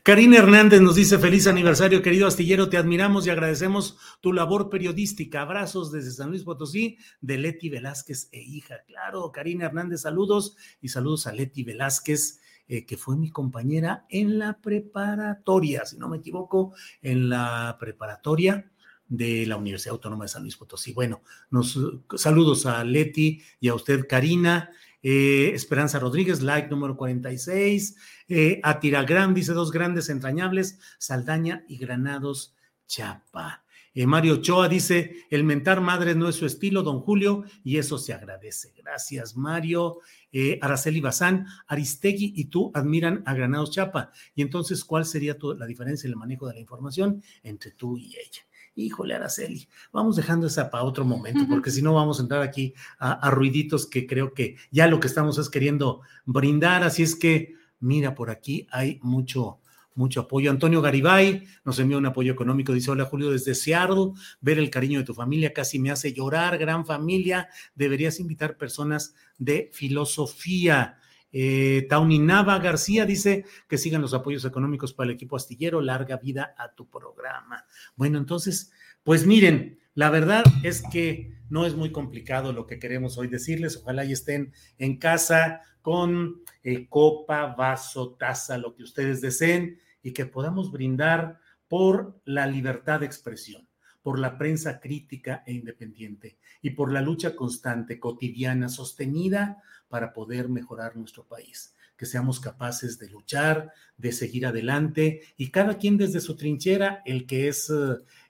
Karina Hernández nos dice feliz aniversario, querido astillero, te admiramos y agradecemos tu labor periodística. Abrazos desde San Luis Potosí de Leti Velázquez e hija. Claro, Karina Hernández, saludos y saludos a Leti Velázquez. Eh, que fue mi compañera en la preparatoria, si no me equivoco, en la preparatoria de la Universidad Autónoma de San Luis Potosí. Bueno, nos saludos a Leti y a usted, Karina. Eh, Esperanza Rodríguez, like número 46. Eh, Atiragram dice dos grandes entrañables, Saldaña y Granados Chapa. Eh, Mario Ochoa dice, el mentar madre no es su estilo, don Julio, y eso se agradece. Gracias, Mario. Eh, Araceli Bazán, Aristegui y tú admiran a Granados Chapa. Y entonces, ¿cuál sería la diferencia en el manejo de la información entre tú y ella? Híjole, Araceli, vamos dejando esa para otro momento, porque si no vamos a entrar aquí a, ruiditos que creo que ya lo que estamos es queriendo brindar. Así es que, mira, por aquí hay mucho, mucho apoyo. Antonio Garibay nos envió un apoyo económico. Dice: Hola Julio, desde Seattle, ver el cariño de tu familia casi me hace llorar. Gran familia, deberías invitar personas de filosofía. Eh, Nava García dice que sigan los apoyos económicos para el equipo astillero. Larga vida a tu programa. Bueno, entonces, pues miren, la verdad es que no es muy complicado lo que queremos hoy decirles. Ojalá y estén en casa con eh, copa, vaso, taza, lo que ustedes deseen y que podamos brindar por la libertad de expresión, por la prensa crítica e independiente y por la lucha constante, cotidiana, sostenida para poder mejorar nuestro país, que seamos capaces de luchar, de seguir adelante y cada quien desde su trinchera, el que es,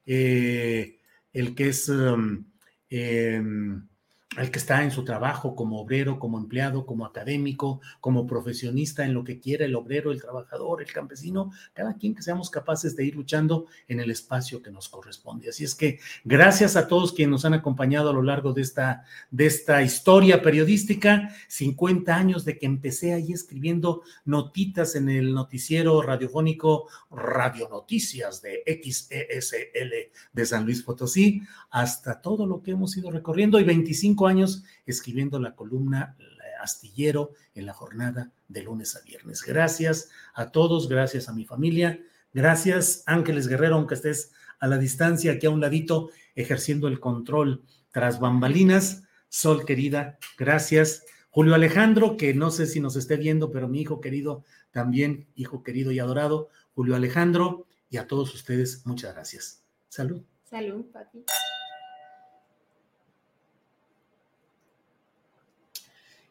eh, el que es um, el que está en su trabajo como obrero, como empleado, como académico, como profesionista en lo que quiera el obrero, el trabajador, el campesino, cada quien que seamos capaces de ir luchando en el espacio que nos corresponde. Así es que gracias a todos quienes nos han acompañado a lo largo de esta, de esta historia periodística, 50 años de que empecé ahí escribiendo notitas en el noticiero radiofónico Radio Noticias de XESL de San Luis Potosí, hasta todo lo que hemos ido recorriendo y 25 años escribiendo la columna Astillero en la jornada de lunes a viernes. Gracias a todos, gracias a mi familia, gracias Ángeles Guerrero, aunque estés a la distancia, aquí a un ladito, ejerciendo el control tras bambalinas. Sol querida, gracias. Julio Alejandro, que no sé si nos esté viendo, pero mi hijo querido también, hijo querido y adorado, Julio Alejandro, y a todos ustedes, muchas gracias. Salud. Salud, Pati.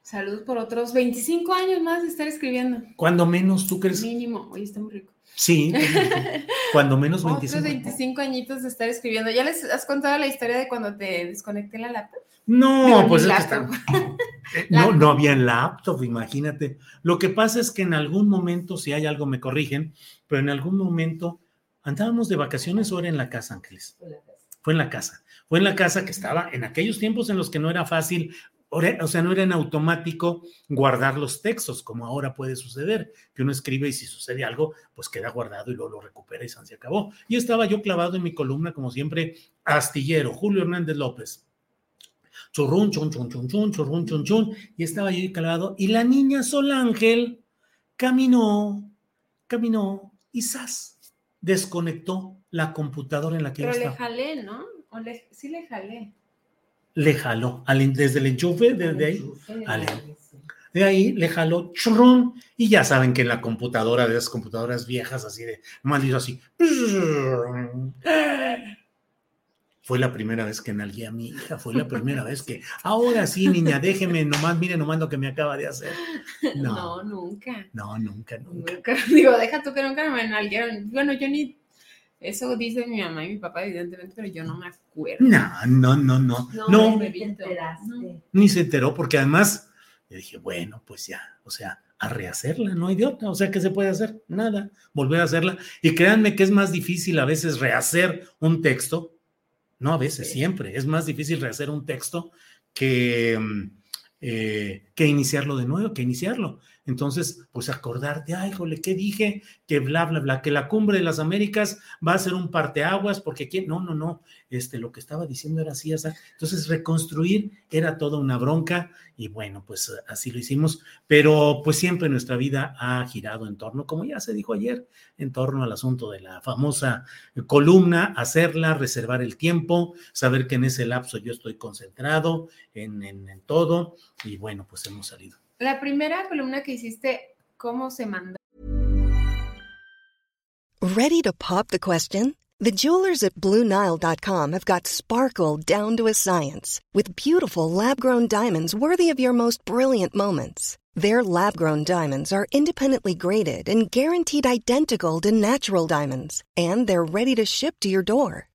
Salud por otros 25 años más de estar escribiendo. Cuando menos, ¿tú crees? Mínimo, hoy está muy rico. Sí, [laughs] cuando menos 25. Otros 25 añitos de estar escribiendo. ¿Ya les has contado la historia de cuando te desconecté la laptop? No, pues es [laughs] eh, no, no había laptop, imagínate. Lo que pasa es que en algún momento, si hay algo me corrigen, pero en algún momento andábamos de vacaciones o era en la casa, Ángeles. Fue en la casa. Fue en la casa que estaba en aquellos tiempos en los que no era fácil o sea, no era en automático guardar los textos, como ahora puede suceder, que uno escribe y si sucede algo, pues queda guardado y luego lo recupera y se acabó. Y estaba yo clavado en mi columna, como siempre, astillero, Julio Hernández López. Churrún, chun, chun, chun, chun, churrún, chun, chun. Y estaba yo clavado. Y la niña Sol Ángel caminó, caminó y ¡zas! desconectó la computadora en la que Pero yo estaba. Pero le jalé, ¿no? O le, sí le jalé le jaló, desde el enchufe, desde ahí, de ahí le jaló churrón, y ya saben que en la computadora, de esas computadoras viejas, así de maldito así, Fue la primera vez que nalgué a mi hija, fue la primera vez que, ahora sí, niña, déjeme nomás, mire nomás lo que me acaba de hacer. [laughs] No, nunca. No, nunca, nunca. Nunca. [laughs] Digo, deja tú que nunca me nalguearon. Bueno, yo ni, eso dice mi mamá y mi papá, evidentemente, pero yo no me acuerdo. No, no, no, no. No, No, me ni se enteró, porque además, yo dije, bueno, pues ya, o sea, a rehacerla, no otra, o sea, ¿qué se puede hacer? Nada, volver a hacerla. Y créanme que es más difícil a veces rehacer un texto, no a veces, Sí. siempre, es más difícil rehacer un texto que, mm, eh, que iniciarlo de nuevo, que iniciarlo. Entonces, pues acordarte, ay, jole, ¿qué dije? Que bla, bla, bla, que la cumbre de las Américas va a ser un parteaguas, porque quién, no, no, no, este, lo que estaba diciendo era así, así. Entonces, reconstruir era toda una bronca y bueno, pues así lo hicimos, pero pues siempre nuestra vida ha girado en torno, como ya se dijo ayer, en torno al asunto de la famosa columna, hacerla, reservar el tiempo, saber que en ese lapso yo estoy concentrado en, en, en todo y bueno, pues hemos salido. La primera columna que hiciste, ¿cómo se? Ready to pop the question? The jewelers at BlueNile.com have got sparkle down to a science with beautiful lab grown diamonds worthy of your most brilliant moments. Their lab grown diamonds are independently graded and guaranteed identical to natural diamonds, and they're ready to ship to your door.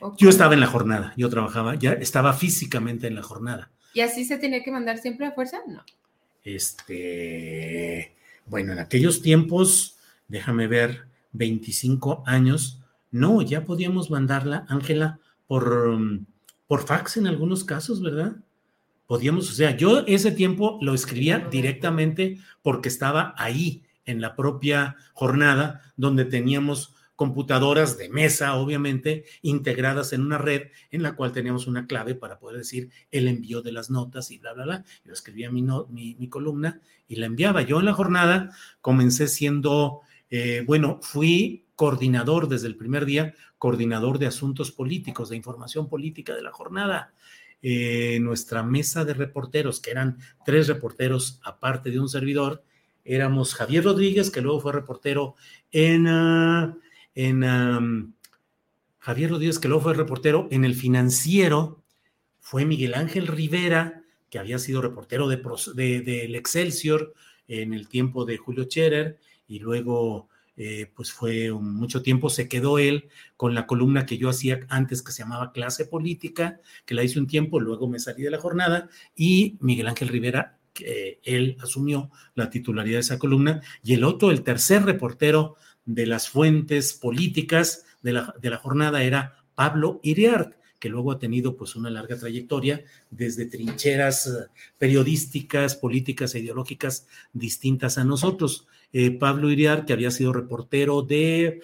¿O Yo estaba en la jornada, yo trabajaba, ya estaba físicamente en la jornada. ¿Y así se tenía que mandar siempre a fuerza? No. Este, bueno, en aquellos tiempos, déjame ver, 25 años, no, ya podíamos mandarla, Ángela, por, por fax en algunos casos, ¿verdad? Podíamos, o sea, yo ese tiempo lo escribía directamente porque estaba ahí, en la propia jornada, donde teníamos computadoras de mesa, obviamente, integradas en una red en la cual teníamos una clave para poder decir el envío de las notas y bla, bla, bla. Yo escribía mi, mi columna y la enviaba. Yo en la jornada comencé siendo, eh, bueno, fui coordinador desde el primer día, coordinador de asuntos políticos, de información política de la jornada. Eh, nuestra mesa de reporteros, que eran tres reporteros aparte de un servidor, éramos Javier Rodríguez, que luego fue reportero en, ah, en Javier Rodríguez, que luego fue reportero en el financiero, fue Miguel Ángel Rivera, que había sido reportero de, Pros- de- del Excelsior en el tiempo de Julio Scherer, y luego, eh, pues fue mucho tiempo, se quedó él con la columna que yo hacía antes que se llamaba Clase Política, que la hice un tiempo, luego me salí de la jornada, y Miguel Ángel Rivera, que él asumió la titularidad de esa columna, y el otro, el tercer reportero de las fuentes políticas de la, de la jornada era Pablo Iriart, que luego ha tenido pues una larga trayectoria desde trincheras eh, periodísticas, políticas e ideológicas distintas a nosotros. Eh, Pablo Iriart, que había sido reportero de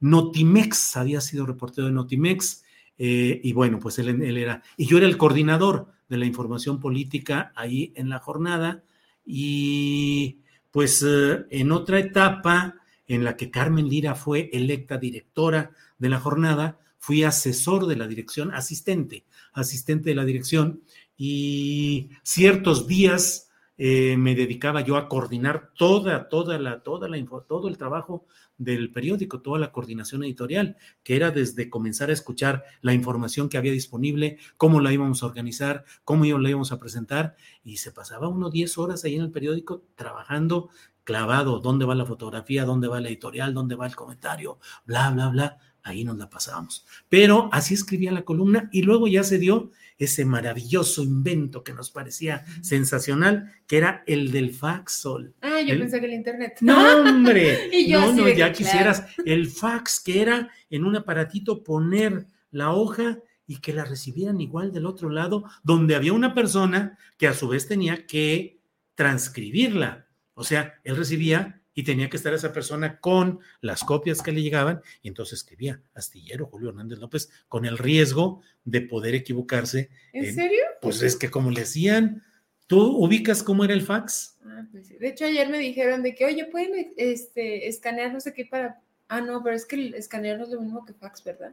Notimex, había sido reportero de Notimex, eh, y bueno, pues él, él era, y yo era el coordinador de la información política ahí en la jornada, y pues en otra etapa en la que Carmen Lira fue electa directora de la jornada, fui asesor de la dirección, asistente, asistente de la dirección, y ciertos días eh, me dedicaba yo a coordinar toda, toda la, toda la info, todo el trabajo del periódico, toda la coordinación editorial, que era desde comenzar a escuchar la información que había disponible, cómo la íbamos a organizar, cómo la íbamos a presentar, y se pasaba unos 10 horas ahí en el periódico trabajando clavado, dónde va la fotografía, dónde va la editorial, dónde va el comentario, bla, bla, bla, ahí nos la pasábamos. Pero así escribía la columna y luego ya se dio ese maravilloso invento que nos parecía sensacional, que era el del faxol. Ah, yo El- pensé que el internet. No, hombre. [laughs] Y yo no, no, ya quisieras. El fax, que era en un aparatito poner la hoja y que la recibieran igual del otro lado, donde había una persona que a su vez tenía que transcribirla. O sea, él recibía y tenía que estar esa persona con las copias que le llegaban y entonces escribía Astillero Julio Hernández López con el riesgo de poder equivocarse. ¿En, serio? Pues es que como le decían, ¿tú ubicas cómo era el fax? Ah, pues sí. De hecho, ayer me dijeron de que, oye, pueden este, escanear no sé qué para... Ah, no, pero es que el escanear no es lo mismo que fax, ¿verdad?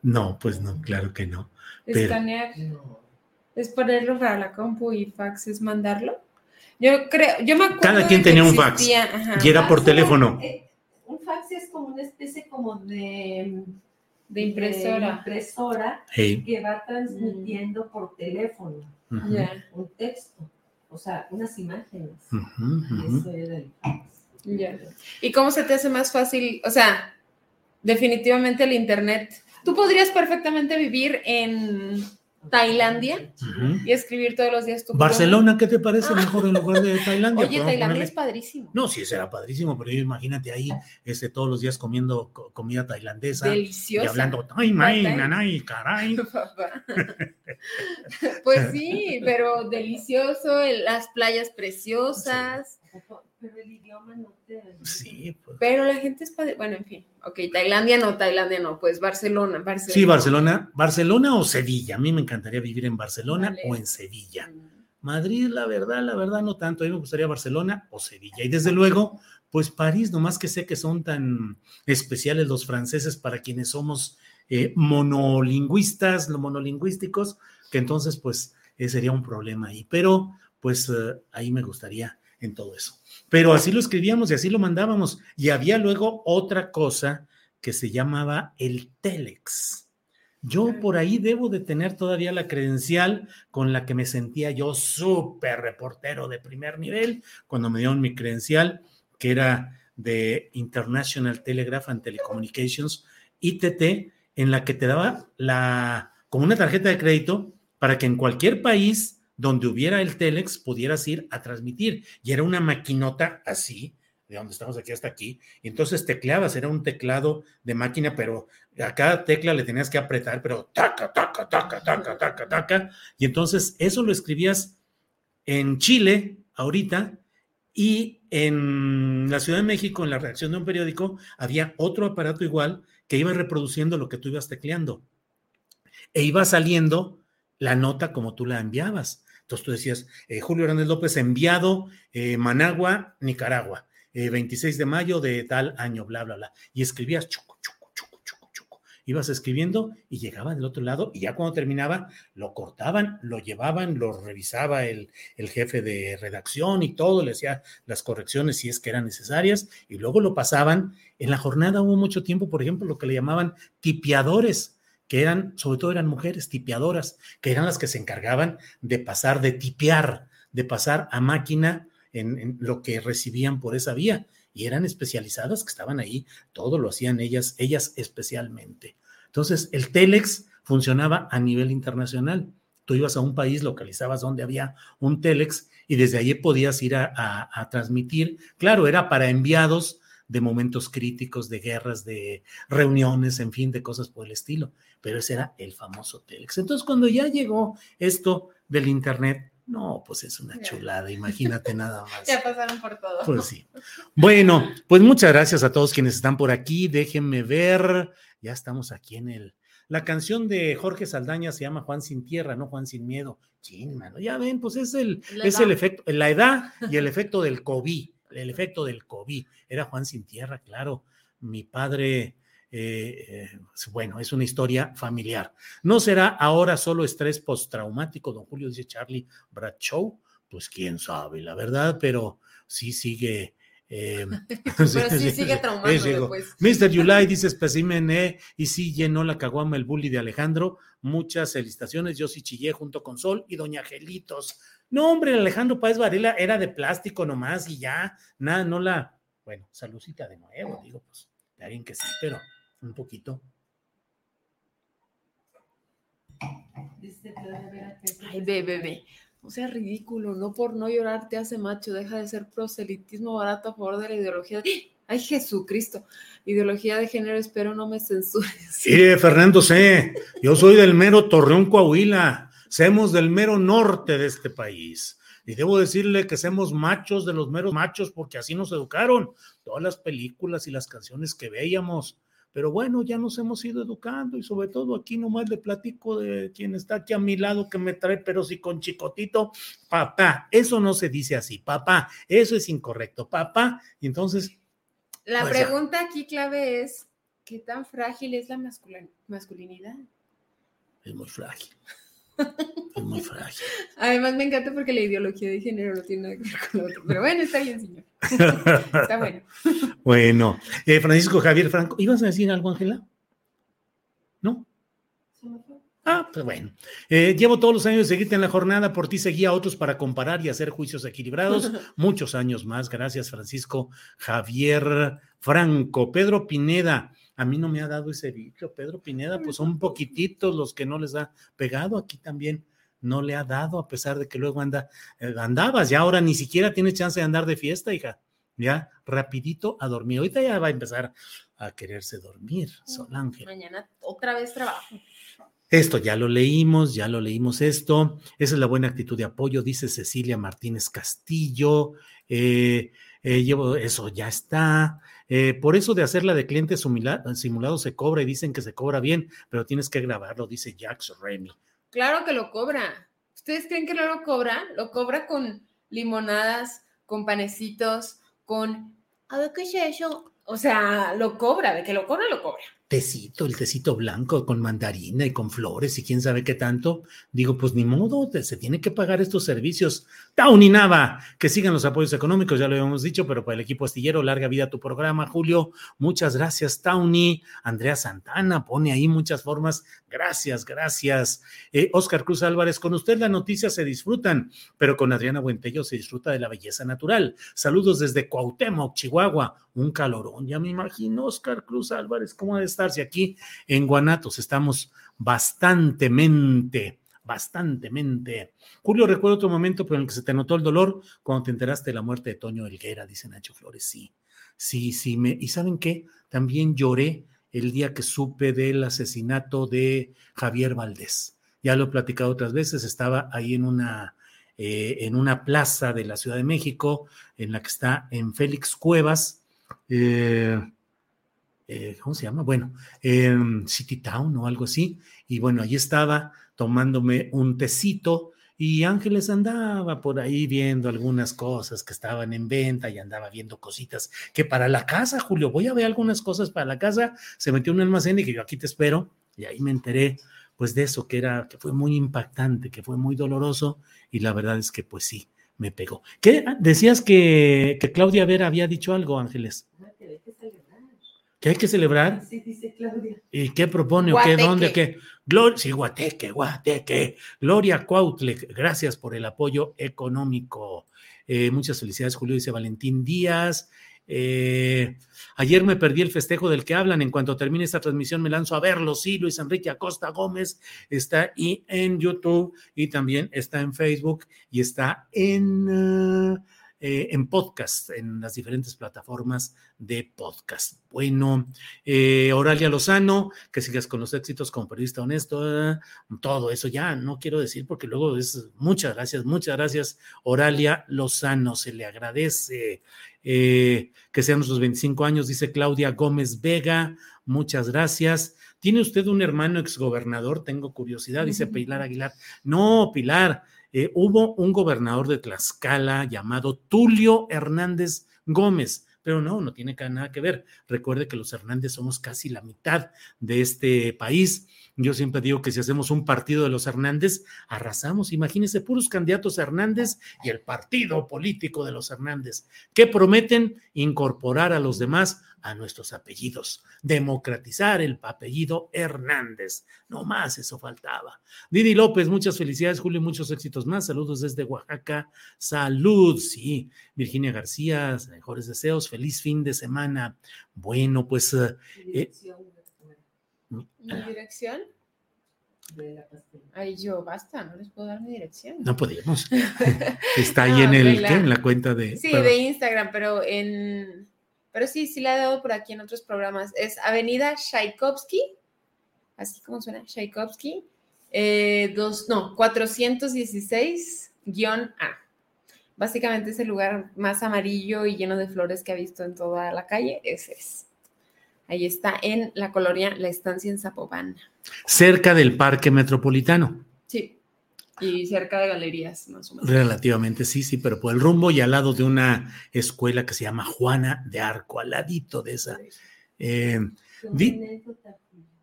No, pues no, claro que no. Escanear es ponerlo para la compu y fax es mandarlo. Yo creo, yo me acuerdo. Cada quien tenía un fax y era por teléfono. Eh, un fax es como una especie como de, de impresora, de impresora que va transmitiendo por teléfono un texto, o sea, unas imágenes. Eso era el fax. ¿Y cómo se te hace más fácil? O sea, definitivamente el Internet. Tú podrías perfectamente vivir en Tailandia y escribir todos los días tu Barcelona, ¿qué te parece mejor en lugar de [laughs] Tailandia? Oye, Tailandia es padrísimo. No, sí, será padrísimo, pero imagínate ahí este, todos los días comiendo comida tailandesa. Deliciosa. Y hablando, ay, ay, nanay, caray. [laughs] pues sí, pero delicioso, las playas preciosas. Pero el idioma no te... Sí, pues. Pero la gente es padre. Bueno, en fin. Ok, Tailandia no, Tailandia no, pues Barcelona, Barcelona. Sí, Barcelona, Barcelona o Sevilla. A mí me encantaría vivir en Barcelona o en Sevilla. Mm. Madrid, la verdad, la verdad, no tanto. A mí me gustaría Barcelona o Sevilla. Y desde luego, pues París, nomás que sé que son tan especiales los franceses para quienes somos eh, monolingüistas, lo monolingüísticos, que entonces, pues, eh, sería un problema ahí. Pero, pues, eh, ahí me gustaría en todo eso. Pero así lo escribíamos y así lo mandábamos. Y había luego otra cosa que se llamaba el Telex. Yo por ahí debo de tener todavía la credencial con la que me sentía yo súper reportero de primer nivel cuando me dieron mi credencial, que era de International Telegraph and Telecommunications, ITT, en la que te daba la, como una tarjeta de crédito para que en cualquier país donde hubiera el Telex, pudieras ir a transmitir. Y era una maquinota así, de donde estamos aquí hasta aquí. Y entonces tecleabas, era un teclado de máquina, pero a cada tecla le tenías que apretar, pero taca, taca, taca, taca, taca, taca. Y entonces eso lo escribías en Chile ahorita y en la Ciudad de México, en la redacción de un periódico, había otro aparato igual que iba reproduciendo lo que tú ibas tecleando. E iba saliendo la nota como tú la enviabas. Entonces tú decías, eh, Julio Hernández López enviado eh, Managua, Nicaragua, 26 eh, de mayo de tal año, bla, bla, bla. Y escribías chuco, chuco, chuco, chuco, chuco. Ibas escribiendo y llegaba del otro lado y ya cuando terminaba lo cortaban, lo llevaban, lo revisaba el, el jefe de redacción y todo, le hacía las correcciones si es que eran necesarias y luego lo pasaban. En la jornada hubo mucho tiempo, por ejemplo, lo que le llamaban tipiadores que eran, sobre todo eran mujeres tipeadoras, que eran las que se encargaban de pasar, de tipear, de pasar a máquina en, lo que recibían por esa vía. Y eran especializadas que estaban ahí, todo lo hacían ellas, ellas especialmente. Entonces, el Telex funcionaba a nivel internacional. Tú ibas a un país, localizabas donde había un Telex y desde allí podías ir a transmitir. Claro, era para enviados de momentos críticos, de guerras, de reuniones, en fin, de cosas por el estilo. Pero ese era el famoso Telex. Entonces, cuando ya llegó esto del Internet, no, pues es una chulada, imagínate nada más. [laughs] Ya pasaron por todo. Pues sí. Bueno, pues muchas gracias a todos quienes están por aquí. Déjenme ver, ya estamos aquí en el... La canción de Jorge Saldaña se llama Juan sin tierra, no Juan sin miedo. Chin, mano, ya ven, pues es el, es el efecto, la edad y el efecto del COVID el efecto del COVID. Era Juan sin tierra, claro. Mi padre, eh, eh, bueno, es una historia familiar. ¿No será ahora solo estrés postraumático, don Julio, dice Charlie Bradshaw? Pues quién sabe, la verdad, pero sí sigue. Eh, [laughs] pero [laughs] sí, sigue traumando Mr. Yulai dice especimen E y sí llenó la caguama el bully de Alejandro. Muchas felicitaciones. Yo sí chillé junto con Sol y Doña Gelitos. No, hombre, Alejandro Páez Varela era de plástico nomás y ya, nada, no la, bueno, saludcita de nuevo, digo, pues, de alguien que sí, pero un poquito. Ay, bebé, bebé. No sea ridículo, no por no llorar te hace macho, deja de ser proselitismo barato a favor de la ideología. Ay, Jesucristo. Ideología de género, espero no me censures. Sí, Fernando C. Yo soy del mero Torreón, Coahuila. Somos del mero norte de este país. Y debo decirle que somos machos de los meros machos porque así nos educaron. Todas las películas y las canciones que veíamos. Pero bueno, ya nos hemos ido educando y sobre todo aquí nomás le platico de quien está aquí a mi lado que me trae, pero si con chicotito, papá, eso no se dice así, papá, eso es incorrecto, papá. Y entonces... La pues pregunta aquí clave es, ¿qué tan frágil es la masculinidad? Es muy frágil. [laughs] Es muy frágil. Además, me encanta porque la ideología de género no tiene nada que ver con lo otro. Pero bueno, está bien, señor. [laughs] está bueno. Bueno, eh, Francisco Javier Franco, ¿ibas a decir algo, Ángela? ¿No? Ah, pues bueno. Eh, llevo todos los años de seguirte en la jornada, por ti seguía a otros para comparar y hacer juicios equilibrados. [laughs] Muchos años más. Gracias, Francisco Javier Franco. Pedro Pineda, a mí no me ha dado ese bicho, Pedro Pineda, pues son poquititos los que no les ha pegado. Aquí también no le ha dado, a pesar de que luego anda, eh, andabas, ya ahora ni siquiera tienes chance de andar de fiesta, hija. Ya, rapidito a dormir. Ahorita ya va a empezar a quererse dormir, Solange. Mañana otra vez trabajo. Esto ya lo leímos, ya lo leímos esto. Esa es la buena actitud de apoyo, dice Cecilia Martínez Castillo. Eh, eh, llevo, eso ya está. Eh, por eso de hacerla de cliente simulado se cobra y dicen que se cobra bien, pero tienes que grabarlo, dice Jax Remy. Claro que lo cobra. ¿Ustedes creen que no lo cobra? Lo cobra con limonadas, con panecitos, con... A ver qué es eso. O sea, lo cobra, de que lo cobra, lo cobra tecito, el tecito blanco con mandarina y con flores y quién sabe qué tanto. Digo, pues ni modo, se tiene que pagar estos servicios. Tauninaba, que sigan los apoyos económicos, ya lo habíamos dicho, pero para el equipo astillero, larga vida tu programa, Julio. Muchas gracias, Tauny. Andrea Santana pone ahí muchas formas. Gracias, gracias. Eh, Oscar Cruz Álvarez, con usted las noticias se disfrutan, pero con Adriana Buentello se disfruta de la belleza natural. Saludos desde Cuauhtémoc, Chihuahua. Un calorón, ya me imagino, Oscar Cruz Álvarez, ¿cómo de estar? si aquí en Guanatos estamos bastantemente, bastantemente. Julio, recuerdo otro momento en el que se te notó el dolor cuando te enteraste de la muerte de Toño Elguera, dice Nacho Flores. Sí, sí, sí. ¿Y saben qué? También lloré el día que supe del asesinato de Javier Valdés. Ya lo he platicado otras veces, estaba ahí en una, eh, en una plaza de la Ciudad de México, en la que está en Félix Cuevas. Eh, eh, ¿cómo se llama? Bueno, City Town o algo así. Y bueno, ahí estaba tomándome un tecito y Ángeles andaba por ahí viendo algunas cosas que estaban en venta y andaba viendo cositas que para la casa, Julio, voy a ver algunas cosas para la casa. Se metió en un almacén y que yo aquí te espero. Y ahí me enteré pues de eso que era, que fue muy impactante, que fue muy doloroso y la verdad es que pues sí, me pegó. ¿Qué? Decías que, que Claudia Vera había dicho algo, Ángeles. ¿Qué hay que celebrar? Sí, dice Claudia. ¿Y qué propone o qué? ¿Dónde? ¿Qué? Gloria, sí, Guateque, Guateque. Gloria Cuautle, gracias por el apoyo económico. Eh, muchas felicidades, Julio, dice Valentín Díaz. Eh, ayer me perdí el festejo del que hablan. En cuanto termine esta transmisión, me lanzo a verlo. Sí, Luis Enrique Acosta Gómez está y en YouTube y también está en Facebook y está en. Eh, en podcast, en las diferentes plataformas de podcast. Bueno, eh, Oralia Lozano, que sigas con los éxitos como periodista honesto, eh, todo eso ya no quiero decir porque luego es muchas gracias, muchas gracias, Oralia Lozano, se le agradece. que sean nuestros 25 años, dice Claudia Gómez Vega, muchas gracias. ¿Tiene usted un hermano exgobernador? Tengo curiosidad, dice Pilar Aguilar. No, Pilar, eh, hubo un gobernador de Tlaxcala llamado Tulio Hernández Gómez, pero no, no tiene nada que ver. Recuerde que los Hernández somos casi la mitad de este país. Yo siempre digo que si hacemos un partido de los Hernández, arrasamos. Imagínense, puros candidatos Hernández y el partido político de los Hernández, que prometen incorporar a los demás a nuestros apellidos, democratizar el apellido Hernández. No más, eso faltaba. Didi López, muchas felicidades, Julio, muchos éxitos más. Saludos desde Oaxaca. Salud, sí. Virginia García, mejores deseos, feliz fin de semana. Bueno, pues... Eh, ¿Mi dirección? Ay, yo, basta, no les puedo dar mi dirección. No podemos. [laughs] Está ahí en el, en la cuenta de. Sí, de Instagram, pero en pero sí, sí la he dado por aquí en otros programas. Es Avenida Tchaikovsky, así como suena, Tchaikovsky, eh, dos, no, 416-A. Básicamente es el lugar más amarillo y lleno de flores que ha visto en toda la calle. Ese es. Ahí está en la colonia La Estancia en Zapopan. Cerca del Parque Metropolitano. Sí. Y cerca de galerías, más o menos. Relativamente, sí, sí, pero por el rumbo y al lado de una escuela que se llama Juana de Arco, al ladito de esa. Eh,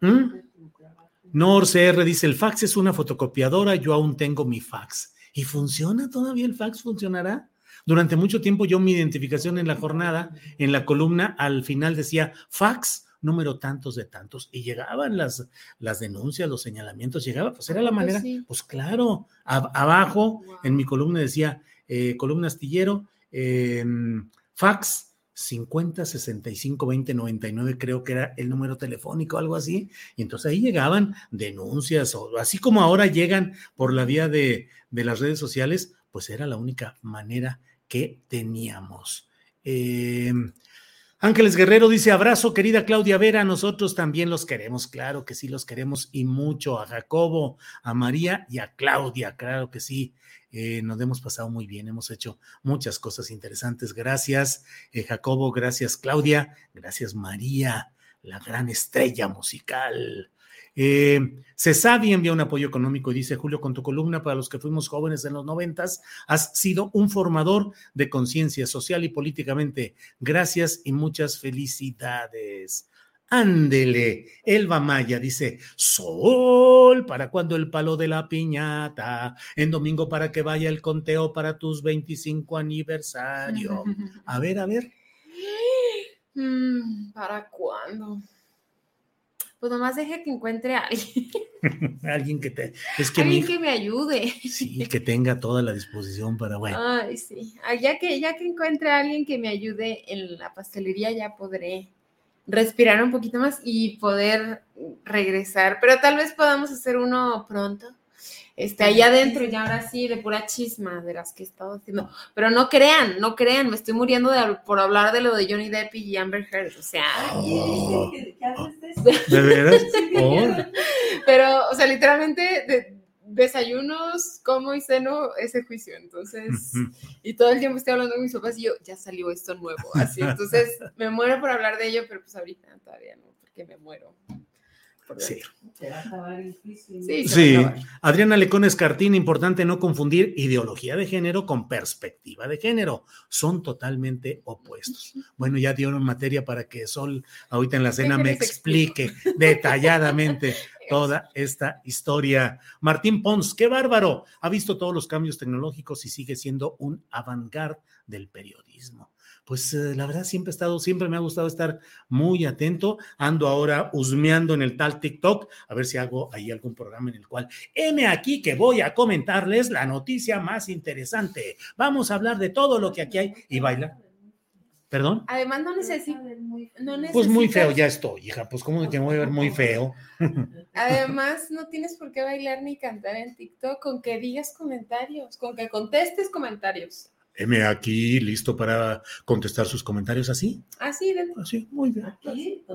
¿Mm? Nor CR dice: el fax es una fotocopiadora, yo aún tengo mi fax. ¿Y funciona todavía el fax? ¿Funcionará? Durante mucho tiempo yo mi identificación en la jornada, en la columna, al final decía fax número tantos de tantos y llegaban las, las denuncias, los señalamientos, llegaba, pues era la manera, pues claro, abajo en mi columna decía, eh, columna astillero, em, fax 50 65 20 99 creo que era el número telefónico, algo así, y entonces ahí llegaban denuncias, o así como ahora llegan por la vía de, de las redes sociales, pues era la única manera que teníamos. Eh, Ángeles Guerrero dice, abrazo querida Claudia Vera, nosotros también los queremos, claro que sí, los queremos y mucho, a Jacobo, a María y a Claudia, claro que sí, eh, nos hemos pasado muy bien, hemos hecho muchas cosas interesantes, gracias eh, Jacobo, gracias Claudia, gracias María, la gran estrella musical. Eh, Cesavi envía un apoyo económico y dice, Julio, con tu columna para los que fuimos jóvenes en los noventas, has sido un formador de conciencia social y políticamente. Gracias y muchas felicidades. Ándele, Elba Maya dice, sol, ¿para cuando el palo de la piñata? En domingo para que vaya el conteo para tus 25 aniversario. [laughs] A ver, a ver. ¿Para cuándo? Pues nomás deje que encuentre a alguien. [laughs] alguien que te. Es que alguien que me ayude. Sí, que tenga toda la disposición para, bueno. Ay, sí. Ah, ya que, ya que encuentre a alguien que me ayude en la pastelería, ya podré respirar un poquito más y poder regresar. Pero tal vez podamos hacer uno pronto. Este, allá adentro, ya ahora sí, de pura chisma de las que he estado haciendo. Pero no crean, no crean, me estoy muriendo de, por hablar de lo de Johnny Depp y Amber Heard. O sea, oh. [laughs] ¿de veras? [laughs] Oh. Pero, o sea, literalmente desayunos, como y ceno ese juicio. Entonces, [laughs] y todo el tiempo estoy hablando con mis papás y yo, ya salió esto nuevo. Así, entonces me muero por hablar de ello, pero pues ahorita todavía no, porque me muero. Sí. Sí, Adriana Lecón Escartín, importante no confundir ideología de género con perspectiva de género. Son totalmente opuestos. Bueno, ya dieron materia para que Sol ahorita en la cena me explique detalladamente [laughs] toda esta historia. Martín Pons, qué bárbaro. Ha visto todos los cambios tecnológicos y sigue siendo un avant del periodismo pues eh, la verdad siempre he estado, siempre me ha gustado estar muy atento. Ando ahora husmeando en el tal TikTok, a ver si hago ahí algún programa en el cual, heme aquí que voy a comentarles la noticia más interesante. Vamos a hablar de todo lo que aquí hay y baila. ¿Perdón? Además, no necesito. Pues muy feo ya estoy, hija. Pues, ¿cómo que me voy a ver muy feo? [laughs] Además, no tienes por qué bailar ni cantar en TikTok con que digas comentarios, con que contestes comentarios. M aquí listo para contestar sus comentarios así. Así, así, muy bien. Así,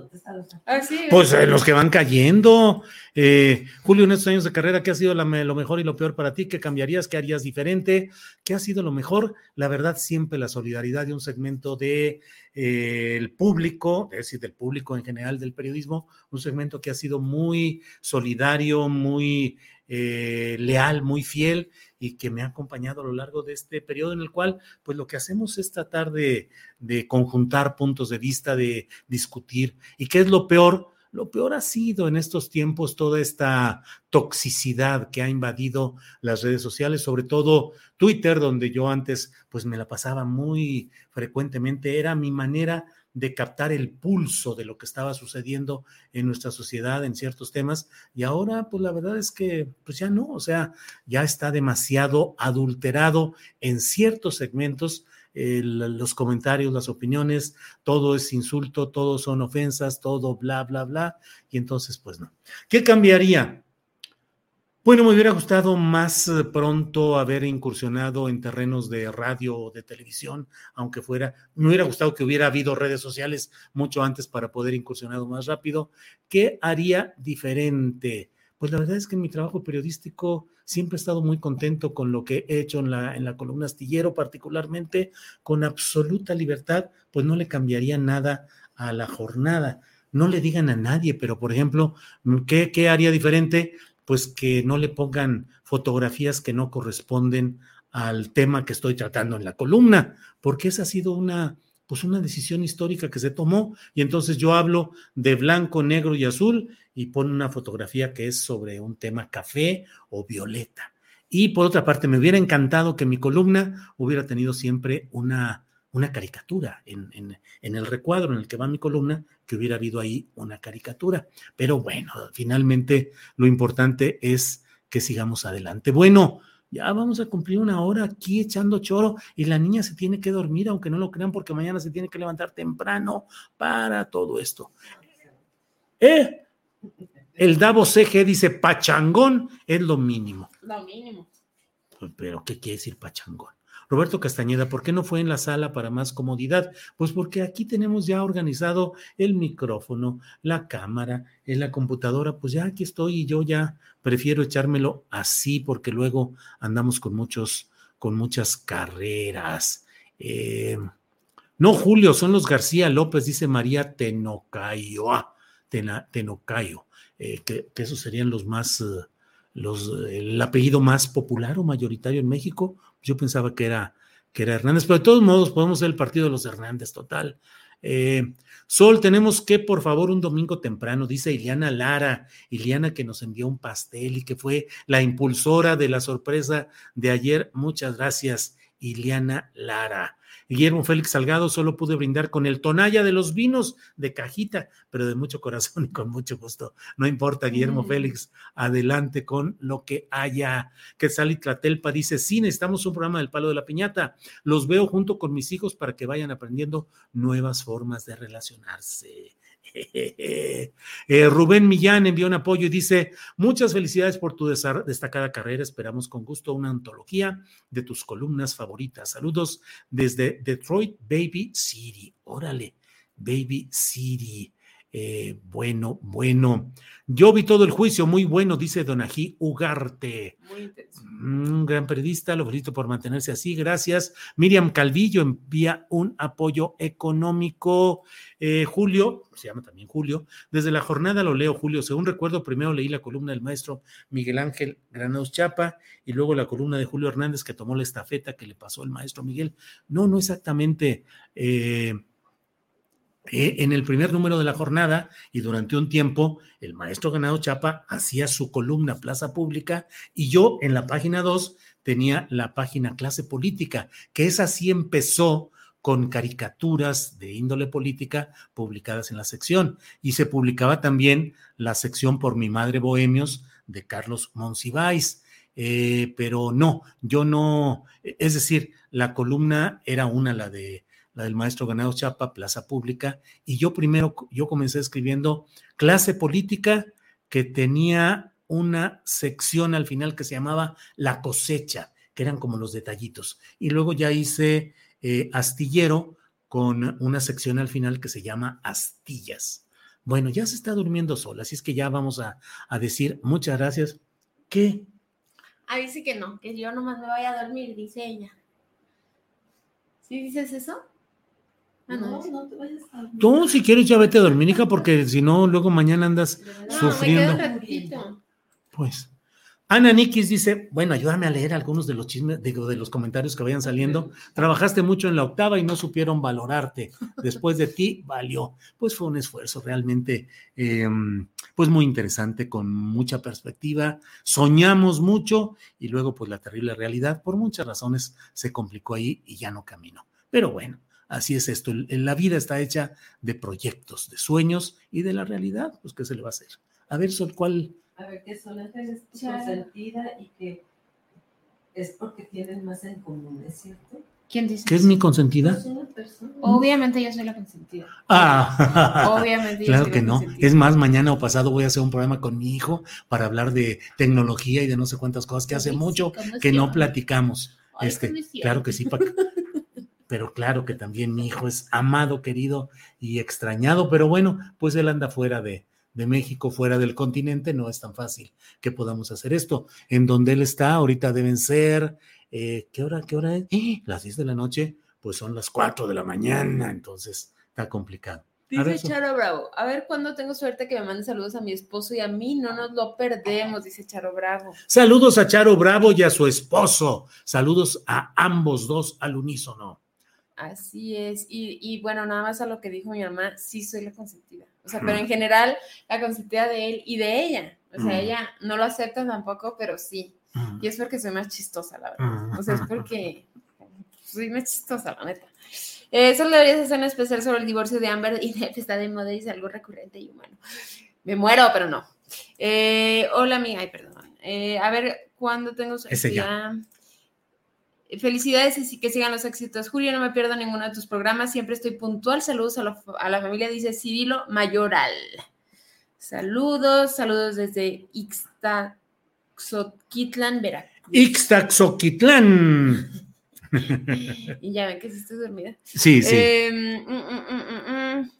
pues eh, los que van cayendo. Eh, Julio, en estos años de carrera, ¿qué ha sido lo mejor y lo peor para ti? ¿Qué cambiarías? ¿Qué harías diferente? ¿Qué ha sido lo mejor? La verdad, siempre la solidaridad de un segmento de eh, el público, es decir, del público en general del periodismo, un segmento que ha sido muy solidario, muy leal, muy fiel y que me ha acompañado a lo largo de este periodo en el cual, pues lo que hacemos es tratar de, de conjuntar puntos de vista, de discutir. ¿Y qué es lo peor? Lo peor ha sido en estos tiempos toda esta toxicidad que ha invadido las redes sociales, sobre todo Twitter, donde yo antes pues me la pasaba muy frecuentemente, era mi manera de captar el pulso de lo que estaba sucediendo en nuestra sociedad en ciertos temas y ahora pues la verdad es que pues ya no, o sea, ya está demasiado adulterado en ciertos segmentos los comentarios, las opiniones, todo es insulto, todo son ofensas, todo bla, bla, bla, y entonces pues no. ¿Qué cambiaría? Bueno, me hubiera gustado más eh, pronto haber incursionado en terrenos de radio o de televisión, aunque fuera, me hubiera gustado que hubiera habido redes sociales mucho antes para poder incursionar más rápido. ¿Qué haría diferente? Pues la verdad es que en mi trabajo periodístico siempre he estado muy contento con lo que he hecho en la, en la columna astillero, particularmente con absoluta libertad, pues no le cambiaría nada a la jornada. No le digan a nadie, pero por ejemplo, ¿qué, qué haría diferente? Pues que no le pongan fotografías que no corresponden al tema que estoy tratando en la columna, porque esa ha sido una, pues una decisión histórica que se tomó y entonces yo hablo de blanco, negro y azul y pone una fotografía que es sobre un tema café o violeta. Y por otra parte, me hubiera encantado que mi columna hubiera tenido siempre una, una caricatura en, en, el recuadro en el que va mi columna, que hubiera habido ahí una caricatura. Pero bueno, finalmente lo importante es que sigamos adelante. Bueno, ya vamos a cumplir una hora aquí echando choro y la niña se tiene que dormir, aunque no lo crean, porque mañana se tiene que levantar temprano para todo esto. ¿Eh? El Davo CG dice pachangón es lo mínimo. Lo mínimo. Pero, ¿qué quiere decir pachangón? Roberto Castañeda, ¿por qué no fue en la sala para más comodidad? Pues porque aquí tenemos ya organizado el micrófono, la cámara, en la computadora, pues ya aquí estoy y yo ya prefiero echármelo así porque luego andamos con muchos, con muchas carreras. Eh, no, Julio, son los García López, dice María Tenocayo, ah, Tenocayo, eh, que, esos serían los más, eh, los, el apellido más popular o mayoritario en México, yo pensaba que era, que era Hernández, pero de todos modos podemos ser el partido de los Hernández, total. Eh, Sol, tenemos que, por favor, un domingo temprano, dice Iliana Lara, Iliana que nos envió un pastel y que fue la impulsora de la sorpresa de ayer. Muchas gracias, Iliana Lara. Guillermo Félix Salgado solo pude brindar con el tonalla de los vinos de cajita, pero de mucho corazón y con mucho gusto. No importa, Guillermo mm. Félix, adelante con lo que haya. Que Sally Tlatelpa dice, sí, necesitamos un programa del palo de la piñata. Los veo junto con mis hijos para que vayan aprendiendo nuevas formas de relacionarse. [laughs] Eh, Rubén Millán envió un apoyo y dice, muchas felicidades por tu destacada carrera. Esperamos con gusto una antología de tus columnas favoritas. Saludos desde Detroit, Baby City. Órale, Baby City. Eh, bueno, bueno. Yo vi todo el juicio, muy bueno, dice Donají Ugarte. Muy intenso. Un mm, gran periodista, lo felicito por mantenerse así, gracias. Miriam Calvillo envía un apoyo económico. Eh, Julio, se llama también Julio, desde la jornada lo leo, Julio. Según recuerdo, primero leí la columna del maestro Miguel Ángel Granados Chapa y luego la columna de Julio Hernández que tomó la estafeta que le pasó el maestro Miguel. No, no exactamente. Eh, eh, en el primer número de la jornada y durante un tiempo el maestro Ganado Chapa hacía su columna Plaza Pública y yo en la página 2 tenía la página Clase Política, que esa sí empezó con caricaturas de índole política publicadas en la sección y se publicaba también la sección por mi madre Bohemios de Carlos Monsiváis. Eh, pero no, yo no, es decir, la columna era una, la de la del maestro Ganado Chapa, Plaza Pública, y yo primero, yo comencé escribiendo clase política que tenía una sección al final que se llamaba La cosecha, que eran como los detallitos, y luego ya hice eh, astillero con una sección al final que se llama astillas. Bueno, ya se está durmiendo sola, así es que ya vamos a, a decir muchas gracias. ¿Qué? Ah, dice que no, que yo nomás me voy a dormir, dice ella. ¿Sí dices eso? Ah, no, no te vayas a Tú, si quieres, ya vete a dormir, hija, porque si no, luego mañana andas sufriendo. Pues. Ana Nikis dice, bueno, ayúdame a leer algunos de los chismes, digo, de los comentarios que vayan saliendo. Trabajaste mucho en la octava y no supieron valorarte. Después de ti, valió. Pues fue un esfuerzo realmente, em, pues muy interesante, con mucha perspectiva. Soñamos mucho y luego, pues la terrible realidad, por muchas razones, se complicó ahí y ya no caminó. Pero bueno, Así es esto. La vida está hecha de proyectos, de sueños y de la realidad. Pues, ¿qué se le va a hacer? A ver, Sol, ¿cuál? A ver, que Sol es consentida y que es porque tienen más en común, ¿es cierto? ¿Quién dice? ¿Qué es mi consentida? Obviamente yo soy la consentida. Ah, [laughs] Obviamente. claro que no. Es más, mañana o pasado voy a hacer un programa con mi hijo para hablar de tecnología y de no sé cuántas cosas que hace mucho que no platicamos. este, claro que sí, pero claro que también mi hijo es amado, querido y extrañado, pero bueno, pues él anda fuera de, de México, fuera del continente, no es tan fácil que podamos hacer esto. En donde él está, ahorita deben ser, eh, ¿qué hora, qué hora es? ¡Eh! Las 10 de la noche, pues son las 4 de la mañana, entonces está complicado. Dice Charo Bravo, a ver cuándo tengo suerte que me mande saludos a mi esposo y a mí, no nos lo perdemos, dice Charo Bravo. Saludos a Charo Bravo y a su esposo. Saludos a ambos dos al unísono. Así es, y, y bueno, nada más a lo que dijo mi mamá, sí soy la consentida. O sea, pero en general, la consentida de él y de ella. O sea, ella no lo acepta tampoco, pero sí. Y es porque soy más chistosa, la verdad. O sea, es porque soy más chistosa, la neta. Eso le deberías hacer un especial sobre el divorcio de Amber y Neff [laughs] está de moda y es algo recurrente y humano. Me muero, pero no. Eh, hola, amiga. Ay, perdón. Eh, a ver, ¿cuándo tengo su Ese ya. Felicidades y que sigan los éxitos. Julio, no me pierdo ninguno de tus programas. Siempre estoy puntual. Saludos a, la familia, dice Cirilo Mayoral. Saludos, saludos desde Ixtaxoquitlan, Veracruz. Ixtaxoquitlán. [laughs] y ya ven que sí estoy dormida. Sí, sí. Em, mm, mm, mm,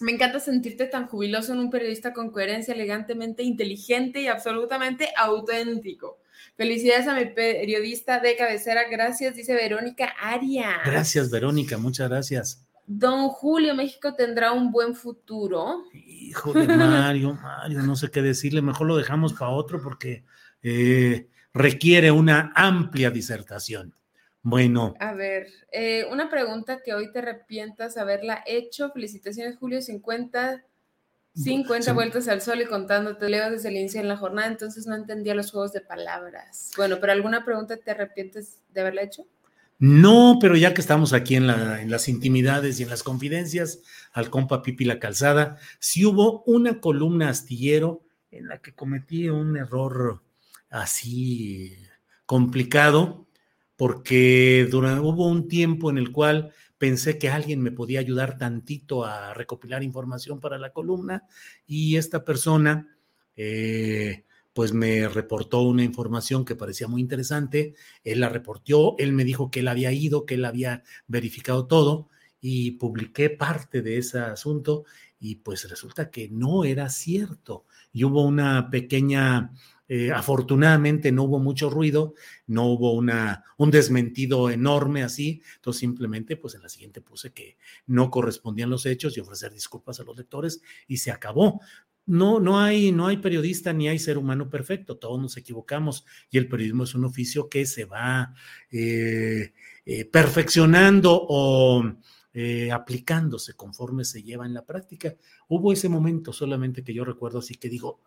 me encanta sentirte tan jubiloso en un periodista con coherencia, elegantemente inteligente y absolutamente auténtico. Felicidades a mi periodista de cabecera. Gracias, dice Verónica Aria. Gracias, Verónica. Muchas gracias. Don Julio, México tendrá un buen futuro. Hijo de Mario, Mario, no sé qué decirle. Mejor lo dejamos para otro porque eh, requiere una amplia disertación. Bueno. A ver, eh, una pregunta que hoy te arrepientas haberla hecho. Felicitaciones, Julio. 50 50 vueltas al sol y contándote, leo desde el inicio en la jornada, entonces no entendía los juegos de palabras. Bueno, pero ¿alguna pregunta te arrepientes de haberla hecho? No, pero ya que estamos aquí en, las intimidades y en las confidencias, al compa Pipi La Calzada, si hubo una columna astillero en la que cometí un error así complicado, porque durante, hubo un tiempo en el cual pensé que alguien me podía ayudar tantito a recopilar información para la columna y esta persona eh, pues me reportó una información que parecía muy interesante, él la reportó, él me dijo que él había ido, que él había verificado todo y publiqué parte de ese asunto y pues resulta que no era cierto y hubo una pequeña eh, afortunadamente no hubo mucho ruido, no hubo una, un desmentido enorme así, entonces simplemente pues en la siguiente puse que no correspondían los hechos y ofrecer disculpas a los lectores y se acabó. No, no hay, no hay periodista ni hay ser humano perfecto, todos nos equivocamos y el periodismo es un oficio que se va eh, eh, perfeccionando o aplicándose conforme se lleva en la práctica. Hubo ese momento solamente que yo recuerdo así que digo,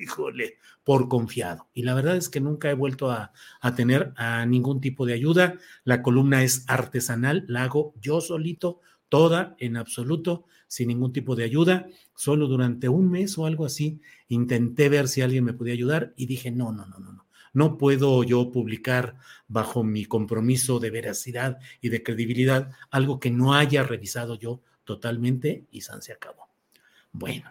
híjole, por confiado. Y la verdad es que nunca he vuelto a, tener a ningún tipo de ayuda. La columna es artesanal, la hago yo solito, toda en absoluto, sin ningún tipo de ayuda. Solo durante un mes o algo así intenté ver si alguien me podía ayudar y dije, no, no, no, no, no. No puedo yo publicar bajo mi compromiso de veracidad y de credibilidad algo que no haya revisado yo totalmente y San se acabó. Bueno,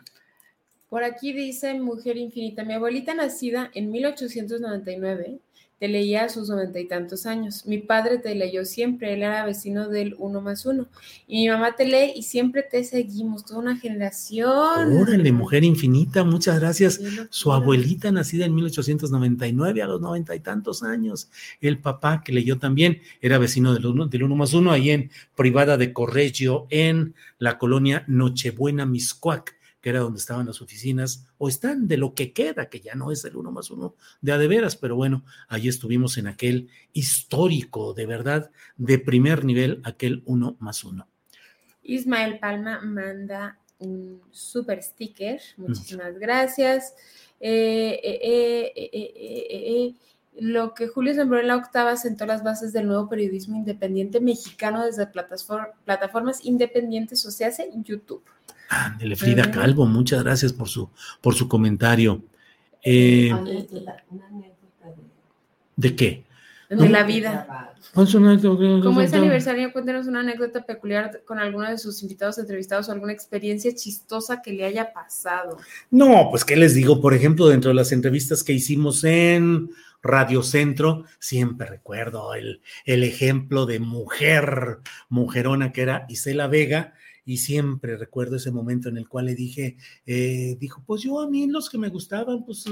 por aquí dice Mujer Infinita, mi abuelita nacida en 1899 te leía a sus noventa y tantos años. Mi padre te leyó siempre, él era vecino del uno más uno. Y mi mamá te lee y siempre te seguimos, toda una generación. Órale, mujer infinita, muchas gracias. Su abuelita nacida en 1899, a los noventa y tantos años. El papá que leyó también era vecino del uno, del uno más uno, ahí en privada de Corregio, en la colonia Nochebuena, Miscuac que era donde estaban las oficinas, o están de lo que queda, que ya no es el uno más uno de a de veras, pero bueno, ahí estuvimos en aquel histórico, de verdad, de primer nivel, aquel uno más uno. Ismael Palma manda un super sticker, muchísimas gracias. Eh, eh, eh, lo que Julio sembró en la octava sentó las bases del nuevo periodismo independiente mexicano desde plataformas independientes, o sea, en YouTube. Ándele, Frida Calvo, muchas gracias por su, por su comentario. Eh, ¿De qué? de la vida. Como es aniversario, cuéntenos una anécdota peculiar con alguno de sus invitados entrevistados o alguna experiencia chistosa que le haya pasado. No, pues qué les digo, por ejemplo, dentro de las entrevistas que hicimos en Radio Centro, siempre recuerdo el, el ejemplo de mujer, mujerona que era Isela Vega, y siempre recuerdo ese momento en el cual le dije, eh, dijo, pues yo a mí los que me gustaban, pues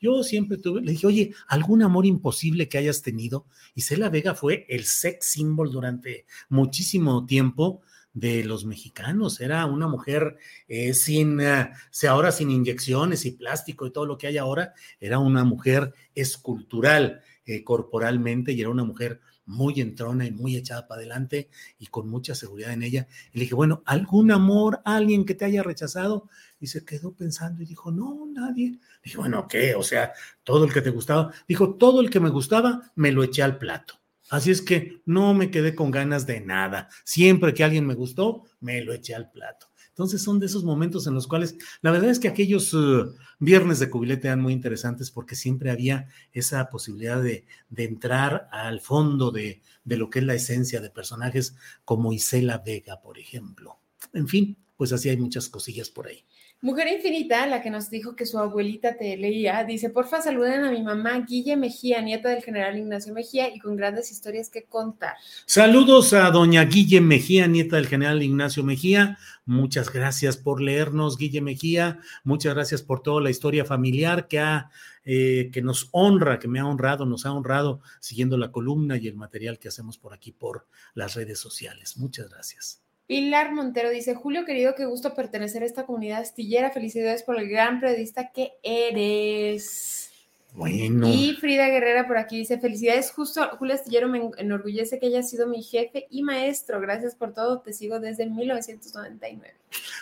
yo siempre tuve, le dije, oye, ¿algún amor imposible que hayas tenido? Y Cela Vega fue el sex symbol durante muchísimo tiempo de los mexicanos. Era una mujer eh, sin, uh, ahora sin inyecciones y plástico y todo lo que hay ahora, era una mujer escultural eh, corporalmente y era una mujer muy entrona y muy echada para adelante y con mucha seguridad en ella. Y le dije, bueno, ¿algún amor, alguien que te haya rechazado? Y se quedó pensando y dijo, no, nadie. dije, bueno, ¿qué? O sea, todo el que te gustaba. Dijo, todo el que me gustaba, me lo eché al plato. Así es que no me quedé con ganas de nada. Siempre que alguien me gustó, me lo eché al plato. Entonces son de esos momentos en los cuales la verdad es que aquellos uh, viernes de cubilete eran muy interesantes porque siempre había esa posibilidad de, entrar al fondo de, de, lo que es la esencia de personajes como Isela Vega, por ejemplo. En fin, pues así hay muchas cosillas por ahí. Mujer Infinita, la que nos dijo que su abuelita te leía, dice, porfa saluden a mi mamá Guille Mejía, nieta del general Ignacio Mejía y con grandes historias que contar. Saludos a doña Guille Mejía, nieta del general Ignacio Mejía. Muchas gracias por leernos, Guille Mejía. Muchas gracias por toda la historia familiar que ha... Eh, que nos honra, que me ha honrado, nos ha honrado siguiendo la columna y el material que hacemos por aquí por las redes sociales. Muchas gracias. Pilar Montero dice, Julio querido, qué gusto pertenecer a esta comunidad astillera. Felicidades por el gran periodista que eres. Bueno. Y Frida Guerrera por aquí dice, felicidades, justo Julio Astillero me enorgullece que haya sido mi jefe y maestro. Gracias por todo, te sigo desde 1999.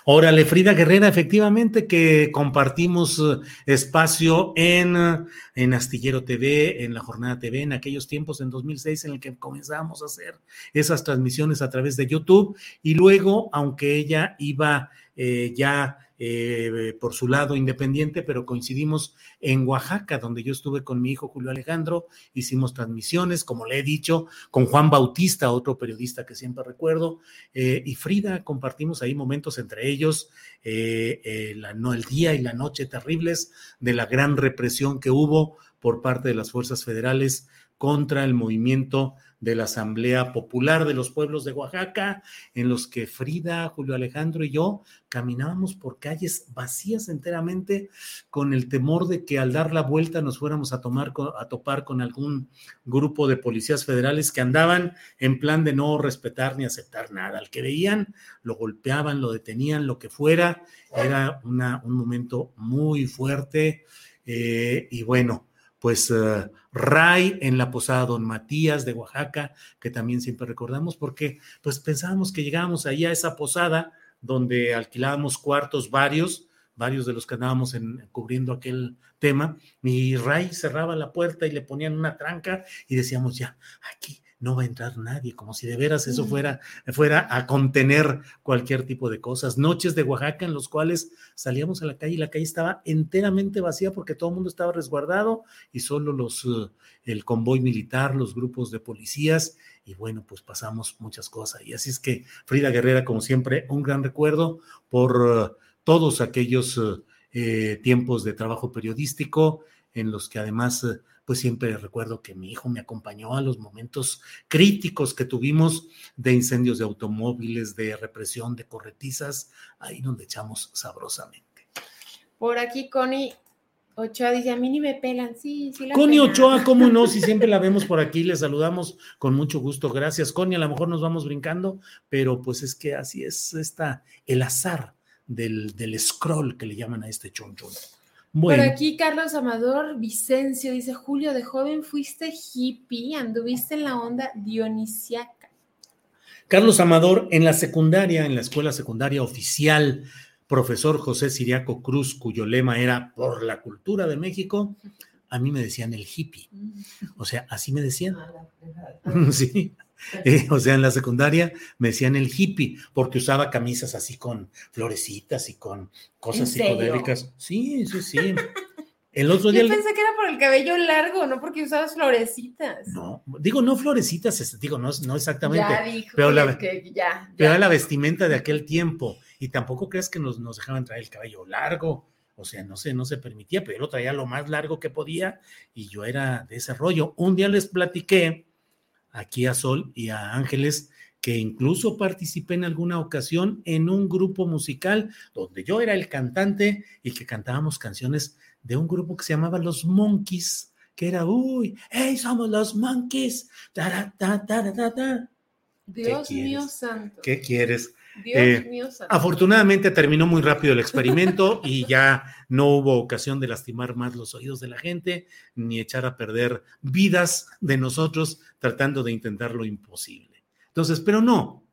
Órale, Frida Guerrera, efectivamente que compartimos eh, espacio en, en Astillero TV, en la Jornada TV, en aquellos tiempos, en 2006, en el que comenzamos a hacer esas transmisiones a través de YouTube. Y luego, aunque ella iba eh, ya eh, por su lado independiente, pero coincidimos en Oaxaca, donde yo estuve con mi hijo Julio Alejandro, hicimos transmisiones, como le he dicho, con Juan Bautista, otro periodista que siempre recuerdo, eh, y Frida, compartimos ahí momentos entre ellos, eh, la, no, el día y la noche terribles de la gran represión que hubo por parte de las fuerzas federales contra el movimiento de la Asamblea Popular de los Pueblos de Oaxaca, en los que Frida, Julio Alejandro y yo caminábamos por calles vacías enteramente con el temor de que al dar la vuelta nos fuéramos a, tomar, a topar con algún grupo de policías federales que andaban en plan de no respetar ni aceptar nada. Al que veían, lo golpeaban, lo detenían, lo que fuera. Era una, un momento muy fuerte eh, y bueno, pues uh, Ray en la posada Don Matías de Oaxaca, que también siempre recordamos, porque pues pensábamos que llegábamos ahí a esa posada donde alquilábamos cuartos varios, varios de los que andábamos en, cubriendo aquel tema, y Ray cerraba la puerta y le ponían una tranca y decíamos ya, aquí no va a entrar nadie, como si de veras eso fuera, fuera a contener cualquier tipo de cosas. Noches de Oaxaca en los cuales salíamos a la calle y la calle estaba enteramente vacía porque todo el mundo estaba resguardado y solo los, eh, el convoy militar, los grupos de policías y bueno, pues pasamos muchas cosas. Y así es que Frida Guerrera, como siempre, un gran recuerdo por eh, todos aquellos eh, tiempos de trabajo periodístico en los que además pues siempre recuerdo que mi hijo me acompañó a los momentos críticos que tuvimos de incendios de automóviles, de represión, de corretizas, ahí donde echamos sabrosamente. Por aquí, Connie Ochoa dice, a mí ni me pelan, sí, sí la Connie Ochoa, ¿cómo no? Si siempre la vemos por aquí, le saludamos con mucho gusto. Gracias, Connie, a lo mejor nos vamos brincando, pero pues es que así es esta, el azar del, del scroll que le llaman a este chonchón. Por aquí Carlos Amador Vicencio dice, Julio, de joven fuiste hippie, anduviste en la onda dionisiaca. Carlos Amador, en la secundaria, en la escuela secundaria oficial, profesor José Siriaco Cruz, cuyo lema era por la cultura de México, a mí me decían el hippie. O sea, así me decían. Ah, [laughs] sí. Eh, [laughs] o sea, en la secundaria me decían el hippie, porque usaba camisas así con florecitas y con cosas psicodélicas. Sí, sí, sí. [laughs] El otro día. Yo pensé que era por el cabello largo, no porque usabas florecitas. No, digo, no florecitas, digo, no, no exactamente. Ya dijo pero la, que ya, pero ya. era la vestimenta de aquel tiempo. Y tampoco crees que nos, nos dejaban traer el cabello largo. O sea, no sé, no se permitía, pero yo lo traía lo más largo que podía y yo era de ese rollo. Un día les platiqué aquí a Sol y a Ángeles que incluso participé en alguna ocasión en un grupo musical donde yo era el cantante y que cantábamos canciones de un grupo que se llamaba Los Monkeys, que era, uy, hey, somos los Monkeys. Ta, ta, ta, ta, ta. Dios ¿Qué mío santo. ¿Qué quieres? Dios Eh, mío santo. Afortunadamente terminó muy rápido el experimento y ya no hubo ocasión de lastimar más los oídos de la gente ni echar a perder vidas de nosotros tratando de intentar lo imposible. Entonces, pero no,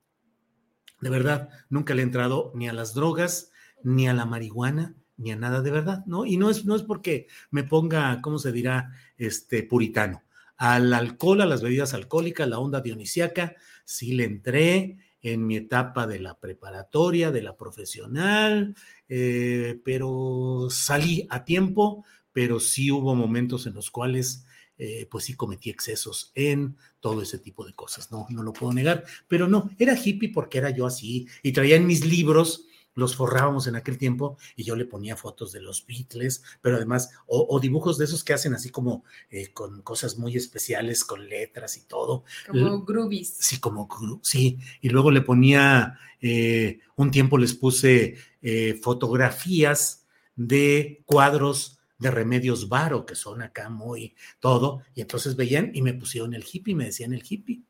de verdad, nunca le he entrado ni a las drogas, ni a la marihuana, ni a nada de verdad, ¿no? Y no es, no es porque me ponga, ¿cómo se dirá? Este puritano. Al alcohol, a las bebidas alcohólicas, la onda dionisíaca, sí le entré en mi etapa de la preparatoria, de la profesional, eh, pero salí a tiempo, pero sí hubo momentos en los cuales eh, pues sí cometí excesos en todo ese tipo de cosas, no, no lo puedo negar, pero no, era hippie porque era yo así y traía en mis libros, los forrábamos en aquel tiempo y yo le ponía fotos de los Beatles, pero además, o, o dibujos de esos que hacen así como eh, con cosas muy especiales, con letras y todo. Como groovies. Sí, como sí. Y luego le ponía, eh, un tiempo les puse eh, fotografías de cuadros de remedios varo, que son acá muy todo. Y entonces veían y me pusieron el hippie, me decían el hippie.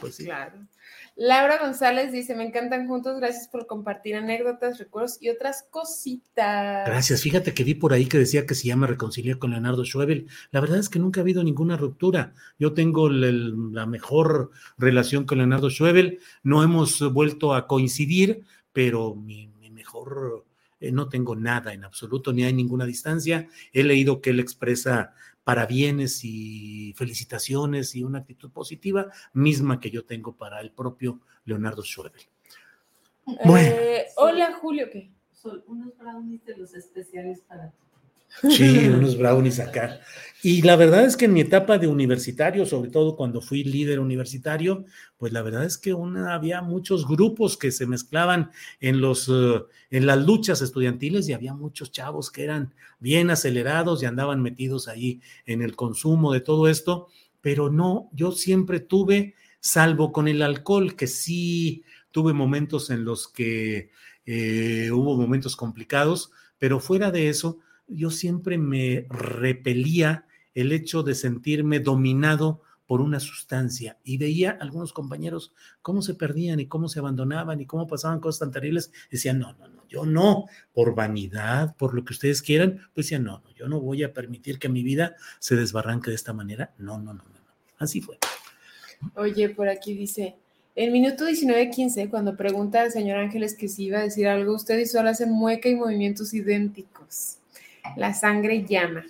Pues sí. Claro. Laura González dice, me encantan juntos, gracias por compartir anécdotas, recuerdos y otras cositas. Gracias. Fíjate que vi por ahí que decía que si ya me reconcilié con Leonardo Schwebel. La verdad es que nunca ha habido ninguna ruptura. Yo tengo el- el- la mejor relación con Leonardo Schwebel. No hemos vuelto a coincidir, pero mi, mi mejor, eh, no tengo nada en absoluto, ni hay ninguna distancia. He leído que él expresa parabienes y felicitaciones y una actitud positiva, misma que yo tengo para el propio Leonardo Schwebel. Bueno. Eh, hola Julio, ¿qué? Son unos brownies de los especiales para Sí, [laughs] unos brownies acá. Y la verdad es que en mi etapa de universitario, sobre todo cuando fui líder universitario, pues la verdad es que una, había muchos grupos que se mezclaban en, los, eh, en las luchas estudiantiles y había muchos chavos que eran bien acelerados y andaban metidos ahí en el consumo de todo esto, pero no, yo siempre tuve, salvo con el alcohol, que sí tuve momentos en los que eh, hubo momentos complicados, pero fuera de eso, yo siempre me repelía el hecho de sentirme dominado por una sustancia y veía a algunos compañeros cómo se perdían y cómo se abandonaban y cómo pasaban cosas tan terribles. Decían, no, no, no, yo no, por vanidad, por lo que ustedes quieran, pues decían, no, no, yo no voy a permitir que mi vida se desbarranque de esta manera. No, no, no, no, no. Así fue. Oye, por aquí dice, en minuto 19.15, cuando pregunta al señor Ángeles que si iba a decir algo, ustedes solo hacen mueca y movimientos idénticos. La sangre llama.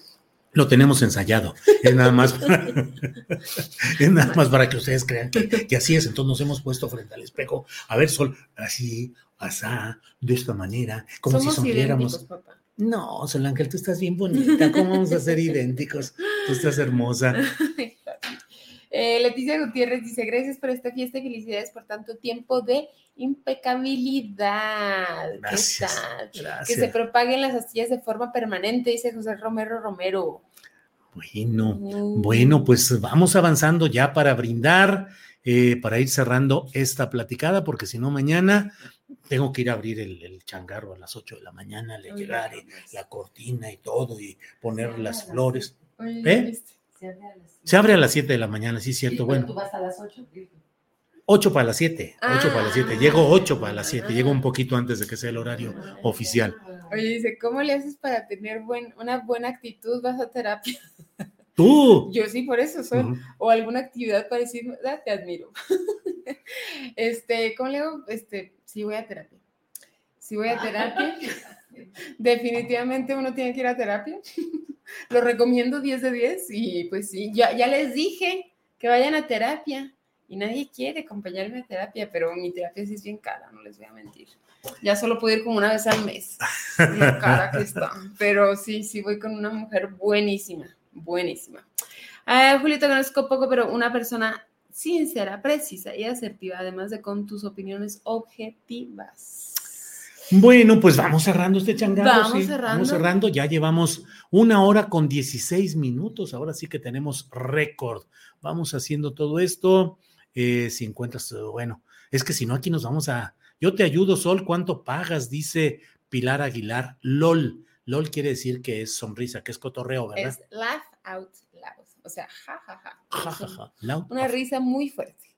Lo tenemos ensayado. Es nada más para, [laughs] es nada más para que ustedes crean que, que así es. Entonces nos hemos puesto frente al espejo. A ver, Sol, así, asá, de esta manera, como Somos si sonriéramos. papá. No, Sol Ángel, tú estás bien bonita. ¿Cómo vamos a ser [laughs] idénticos? Tú estás hermosa. [laughs] Eh, Leticia Gutiérrez dice, gracias por esta fiesta y felicidades por tanto tiempo de impecabilidad. ¿Qué Gracias, tal? gracias. Que se propaguen las astillas de forma permanente, dice José Romero Romero. Bueno, Mm. bueno, pues vamos avanzando ya para brindar, eh, para ir cerrando esta platicada, porque si no, mañana tengo que ir a abrir el, el changarro a las 8 de la mañana, le y pues. la cortina y todo, y poner las flores. ¿Eh? Se abre a las Se abre a las 7 de la mañana, sí, cierto. Bueno, Tú vas a las 8. 8 para las 7, 8 para las 7. Ah. Llego 8 para las 7, llego un poquito antes de que sea el horario oficial. Oye, dice, ¿cómo le haces para tener buen, una buena actitud? ¿Vas a terapia? [laughs] Tú. Yo sí, por eso soy. O alguna actividad parecida, ah, te admiro. [laughs] este, ¿cómo le hago? Este, sí voy a terapia. Sí voy a terapia. [laughs] Definitivamente uno tiene que ir a terapia. [laughs] Lo recomiendo 10 de 10 y pues sí, ya, ya les dije que vayan a terapia y nadie quiere acompañarme a terapia, pero mi terapia sí es bien cara, no les voy a mentir. Ya solo puedo ir como una vez al mes. [laughs] Cara que está. Pero sí, sí, voy con una mujer buenísima, buenísima. Eh, Julio, te conozco poco, pero una persona sincera, precisa y asertiva, además de con tus opiniones objetivas. Bueno, pues vamos cerrando este changarro. Vamos cerrando. Vamos cerrando. Ya llevamos una hora con 16 minutos. Ahora sí que tenemos récord. Vamos haciendo todo esto. Eh, si encuentras, bueno, es que si no, aquí nos vamos a. Yo te ayudo, Sol. ¿Cuánto pagas? Dice Pilar Aguilar. LOL. LOL quiere decir que es sonrisa, que es cotorreo, ¿verdad? Es laugh out loud. O sea, ja, ja, ja. ja, ja, ja. Una risa muy fuerte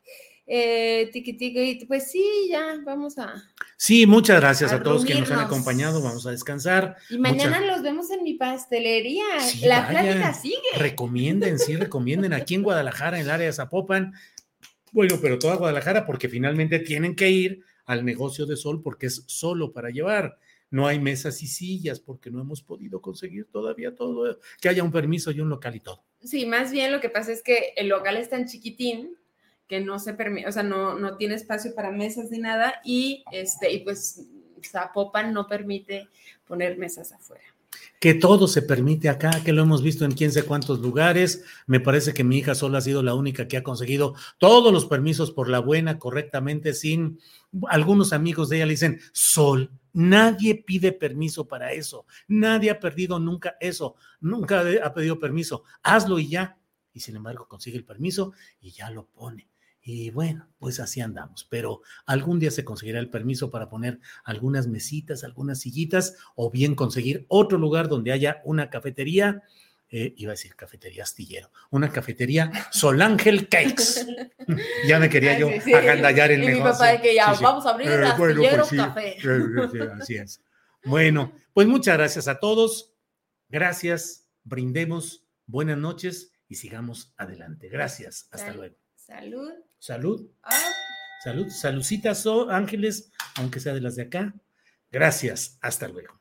eh, tiki tiki, pues sí, ya vamos a. Sí, muchas gracias a, todos que nos han acompañado. Vamos a descansar. Y mañana los vemos en mi pastelería. la plática sigue. Recomienden, sí, recomienden aquí en Guadalajara, en el área de Zapopan. Bueno, pero toda Guadalajara, porque finalmente tienen que ir al negocio de sol porque es solo para llevar. No hay mesas y sillas porque no hemos podido conseguir todavía todo, que haya un permiso y un local y todo. Sí, más bien lo que pasa es que el local es tan chiquitín que no se permite, o sea, no, no tiene espacio para mesas ni nada y, este, y pues Zapopan no permite poner mesas afuera. Que todo se permite acá, que lo hemos visto en quién sé cuántos lugares. Me parece que mi hija solo ha sido la única que ha conseguido todos los permisos por la buena, correctamente, sin algunos amigos de ella le dicen, Sol, nadie pide permiso para eso, nadie ha perdido nunca eso, nunca ha pedido permiso, hazlo y ya. Y sin embargo consigue el permiso y ya lo pone. Y bueno, pues así andamos, pero algún día se conseguirá el permiso para poner algunas mesitas, algunas sillitas, o bien conseguir otro lugar donde haya una cafetería, eh, iba a decir cafetería astillero, una cafetería Solángel Cakes. [laughs] ya me quería yo agandallar el y negocio. Mi papá de que ya vamos a abrir el eh, astillero pues café. [laughs] Así es. Bueno, pues muchas gracias a todos. Gracias, brindemos, buenas noches y sigamos adelante. Gracias, hasta luego. Salud. Salud. Ah. Salud. Saludcitas, ángeles, aunque sea de las de acá. Gracias. Hasta luego.